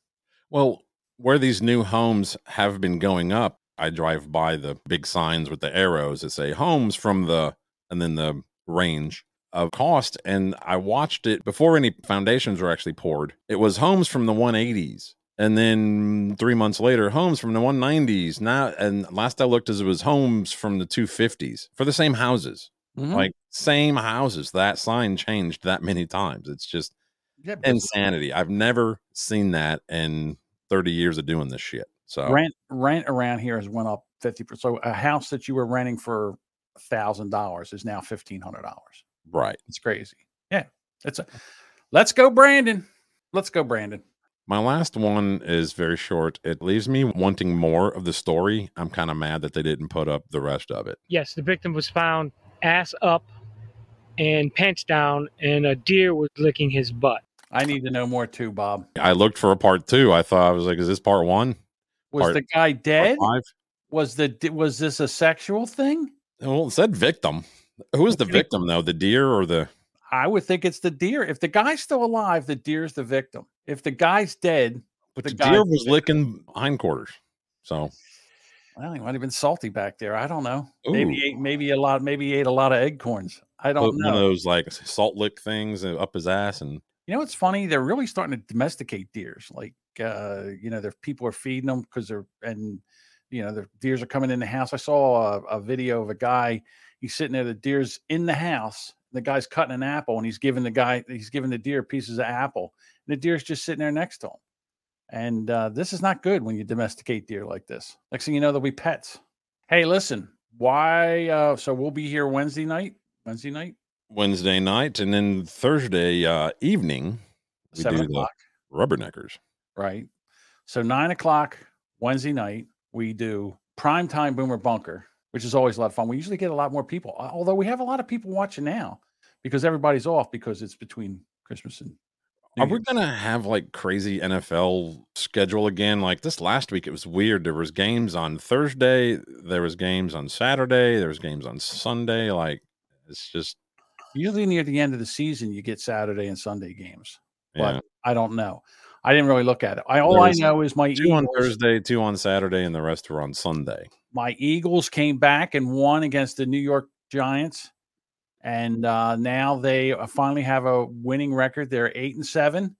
Well, where these new homes have been going up, I drive by the big signs with the arrows that say homes from the and then the range of cost. And I watched it before any foundations were actually poured. It was homes from the 180s And then three months later, homes from the 190s. Now, and last I looked, as it was homes from the 250s for the same houses, Mhm. like same houses. That sign changed that many times. It's just Yeah, insanity. I've never seen that in 30 years of doing this shit. So rent rent around here has went up fifty percent. So a house that you were renting for thousand dollars is now fifteen hundred dollars. right. It's crazy. Yeah, it's a. Let's go, Brandon. Let's go, Brandon. My last one is very short. It leaves me wanting more of the story. I'm kind of mad that they didn't put up the rest of it. Yes, the victim was found ass up and pants down, and a deer was licking his butt. I need to know more too, Bob. I looked for a part two. I thought I was like, is this part one? Was Part- the guy dead? Was the was this a sexual thing? Well, it said victim. Who is the victim though? The deer or the? I would think it's the deer. If the guy's still alive, the deer's the victim. If the guy's dead, But the, the deer was victim. licking hindquarters. So Well, he might have been salty back there. I don't know. Maybe Ooh. he ate, maybe a lot. Maybe he ate a lot of acorns. I don't know. one of those like salt lick things up his ass, and You know what's funny? They're really starting to domesticate deers. Like, uh, you know, there people are feeding them because they're and you know the deers are coming in the house. I saw a, a video of a guy. He's sitting there. The deer's in the house. The guy's cutting an apple, and he's giving the guy he's giving the deer pieces of apple. And the deer's just sitting there next to him. And uh, this is not good when you domesticate deer like this. Next thing you know, they'll be pets. Hey, listen, why? Uh, so we'll be here Wednesday night. Wednesday night, Wednesday night, and then Thursday uh, evening we Seven do the o'clock. rubberneckers. right? So nine o'clock Wednesday night, we do prime time boomer bunker, which is always a lot of fun. We usually get a lot more people, although we have a lot of people watching now because everybody's off because it's between Christmas and Are we gonna have like crazy NFL schedule again? Like this last week, it was weird. There was games on Thursday, there was games on Saturday, there was games on Sunday. Like it's just usually near the end of the season you get Saturday and Sunday games. Yeah. But I don't know. I didn't really look at it. I all There I know is my two on Eagles, Thursday, two on Saturday, and the rest were on Sunday. my Eagles came back and won against the New York Giants, and uh, now they uh, finally have a winning record. They're eight and seven.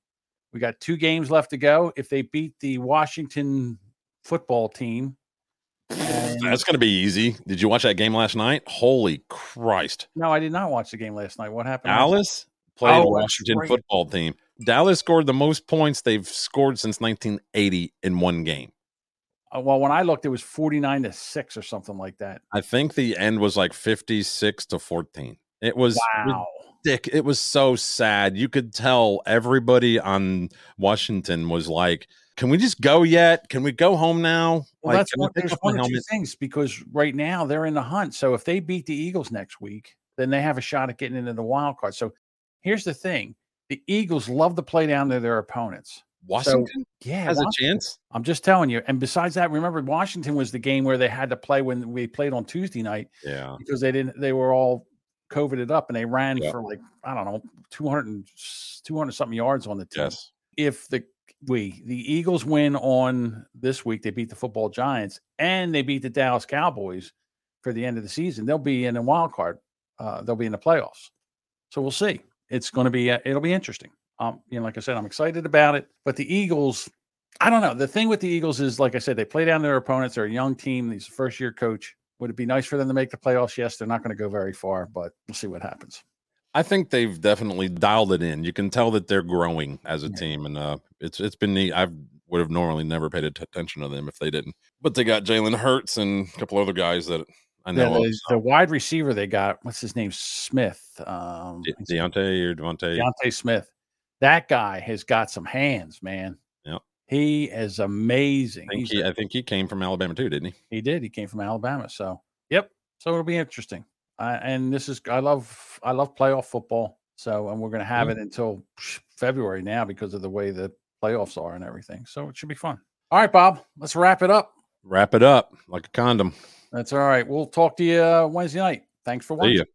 We got two games left to go. If they beat the Washington football team, and That's gonna be easy. Did you watch that game last night? Holy Christ! no, I did not watch the game last night. What happened? Dallas played Oh, Washington right. football team. Dallas scored the most points they've scored since 1980 in one game. Uh, well, when I looked, it was forty nine to six or something like that. I think the end was like 56 to 14. It was Wow. Dick, it was so sad. You could tell everybody on Washington was like, "Can we just go yet? Can we go home now?" Well, like, that's "Can I one, there's one or two things because right now they're in the hunt. So if they beat the Eagles next week, then they have a shot at getting into the wild card. So here's the thing: the Eagles love to play down to their opponents. So, Washington yeah, has a chance. I'm just telling you. And besides that, remember Washington was the game where they had to play when we played on Tuesday night Yeah. because they didn't. They were all coveted up and they ran Yeah. for like I don't know 200 and 200 something yards on the team Yes. if the we the Eagles win on this week, they beat the football Giants and they beat the Dallas Cowboys for the end of the season. They'll be in a wild card. Uh, they'll be in the playoffs. So we'll see. It's going to be uh, it'll be interesting. Um, you know, like I said, I'm excited about it. But the Eagles, I don't know. The thing with the Eagles is, like I said, they play down their opponents. They're a young team. He's a first year coach. Would it be nice for them to make the playoffs? Yes, they're not going to go very far, but we'll see what happens. I think they've definitely dialed it in. You can tell that they're growing as a team, and uh, it's it's been neat. I would have normally never paid attention to them if they didn't, but they got Jalen Hurts and a couple other guys that I Yeah, know. of. the, the wide receiver they got, what's his name? Smith. Um, De- Deontay or DeVonta. Deontay Smith. That guy has got some hands, man. He is amazing. I think, he, I think he came from Alabama too, didn't he? He did. He came from Alabama. So, yep. So it'll be interesting. Uh, and this is I love I love playoff football. So, and we're going to have Yeah. it until February now because of the way the playoffs are and everything. So it should be fun. All right, Bob. Let's wrap it up. Wrap it up like a condom. That's all right. We'll talk to you uh, Wednesday night. Thanks for See watching.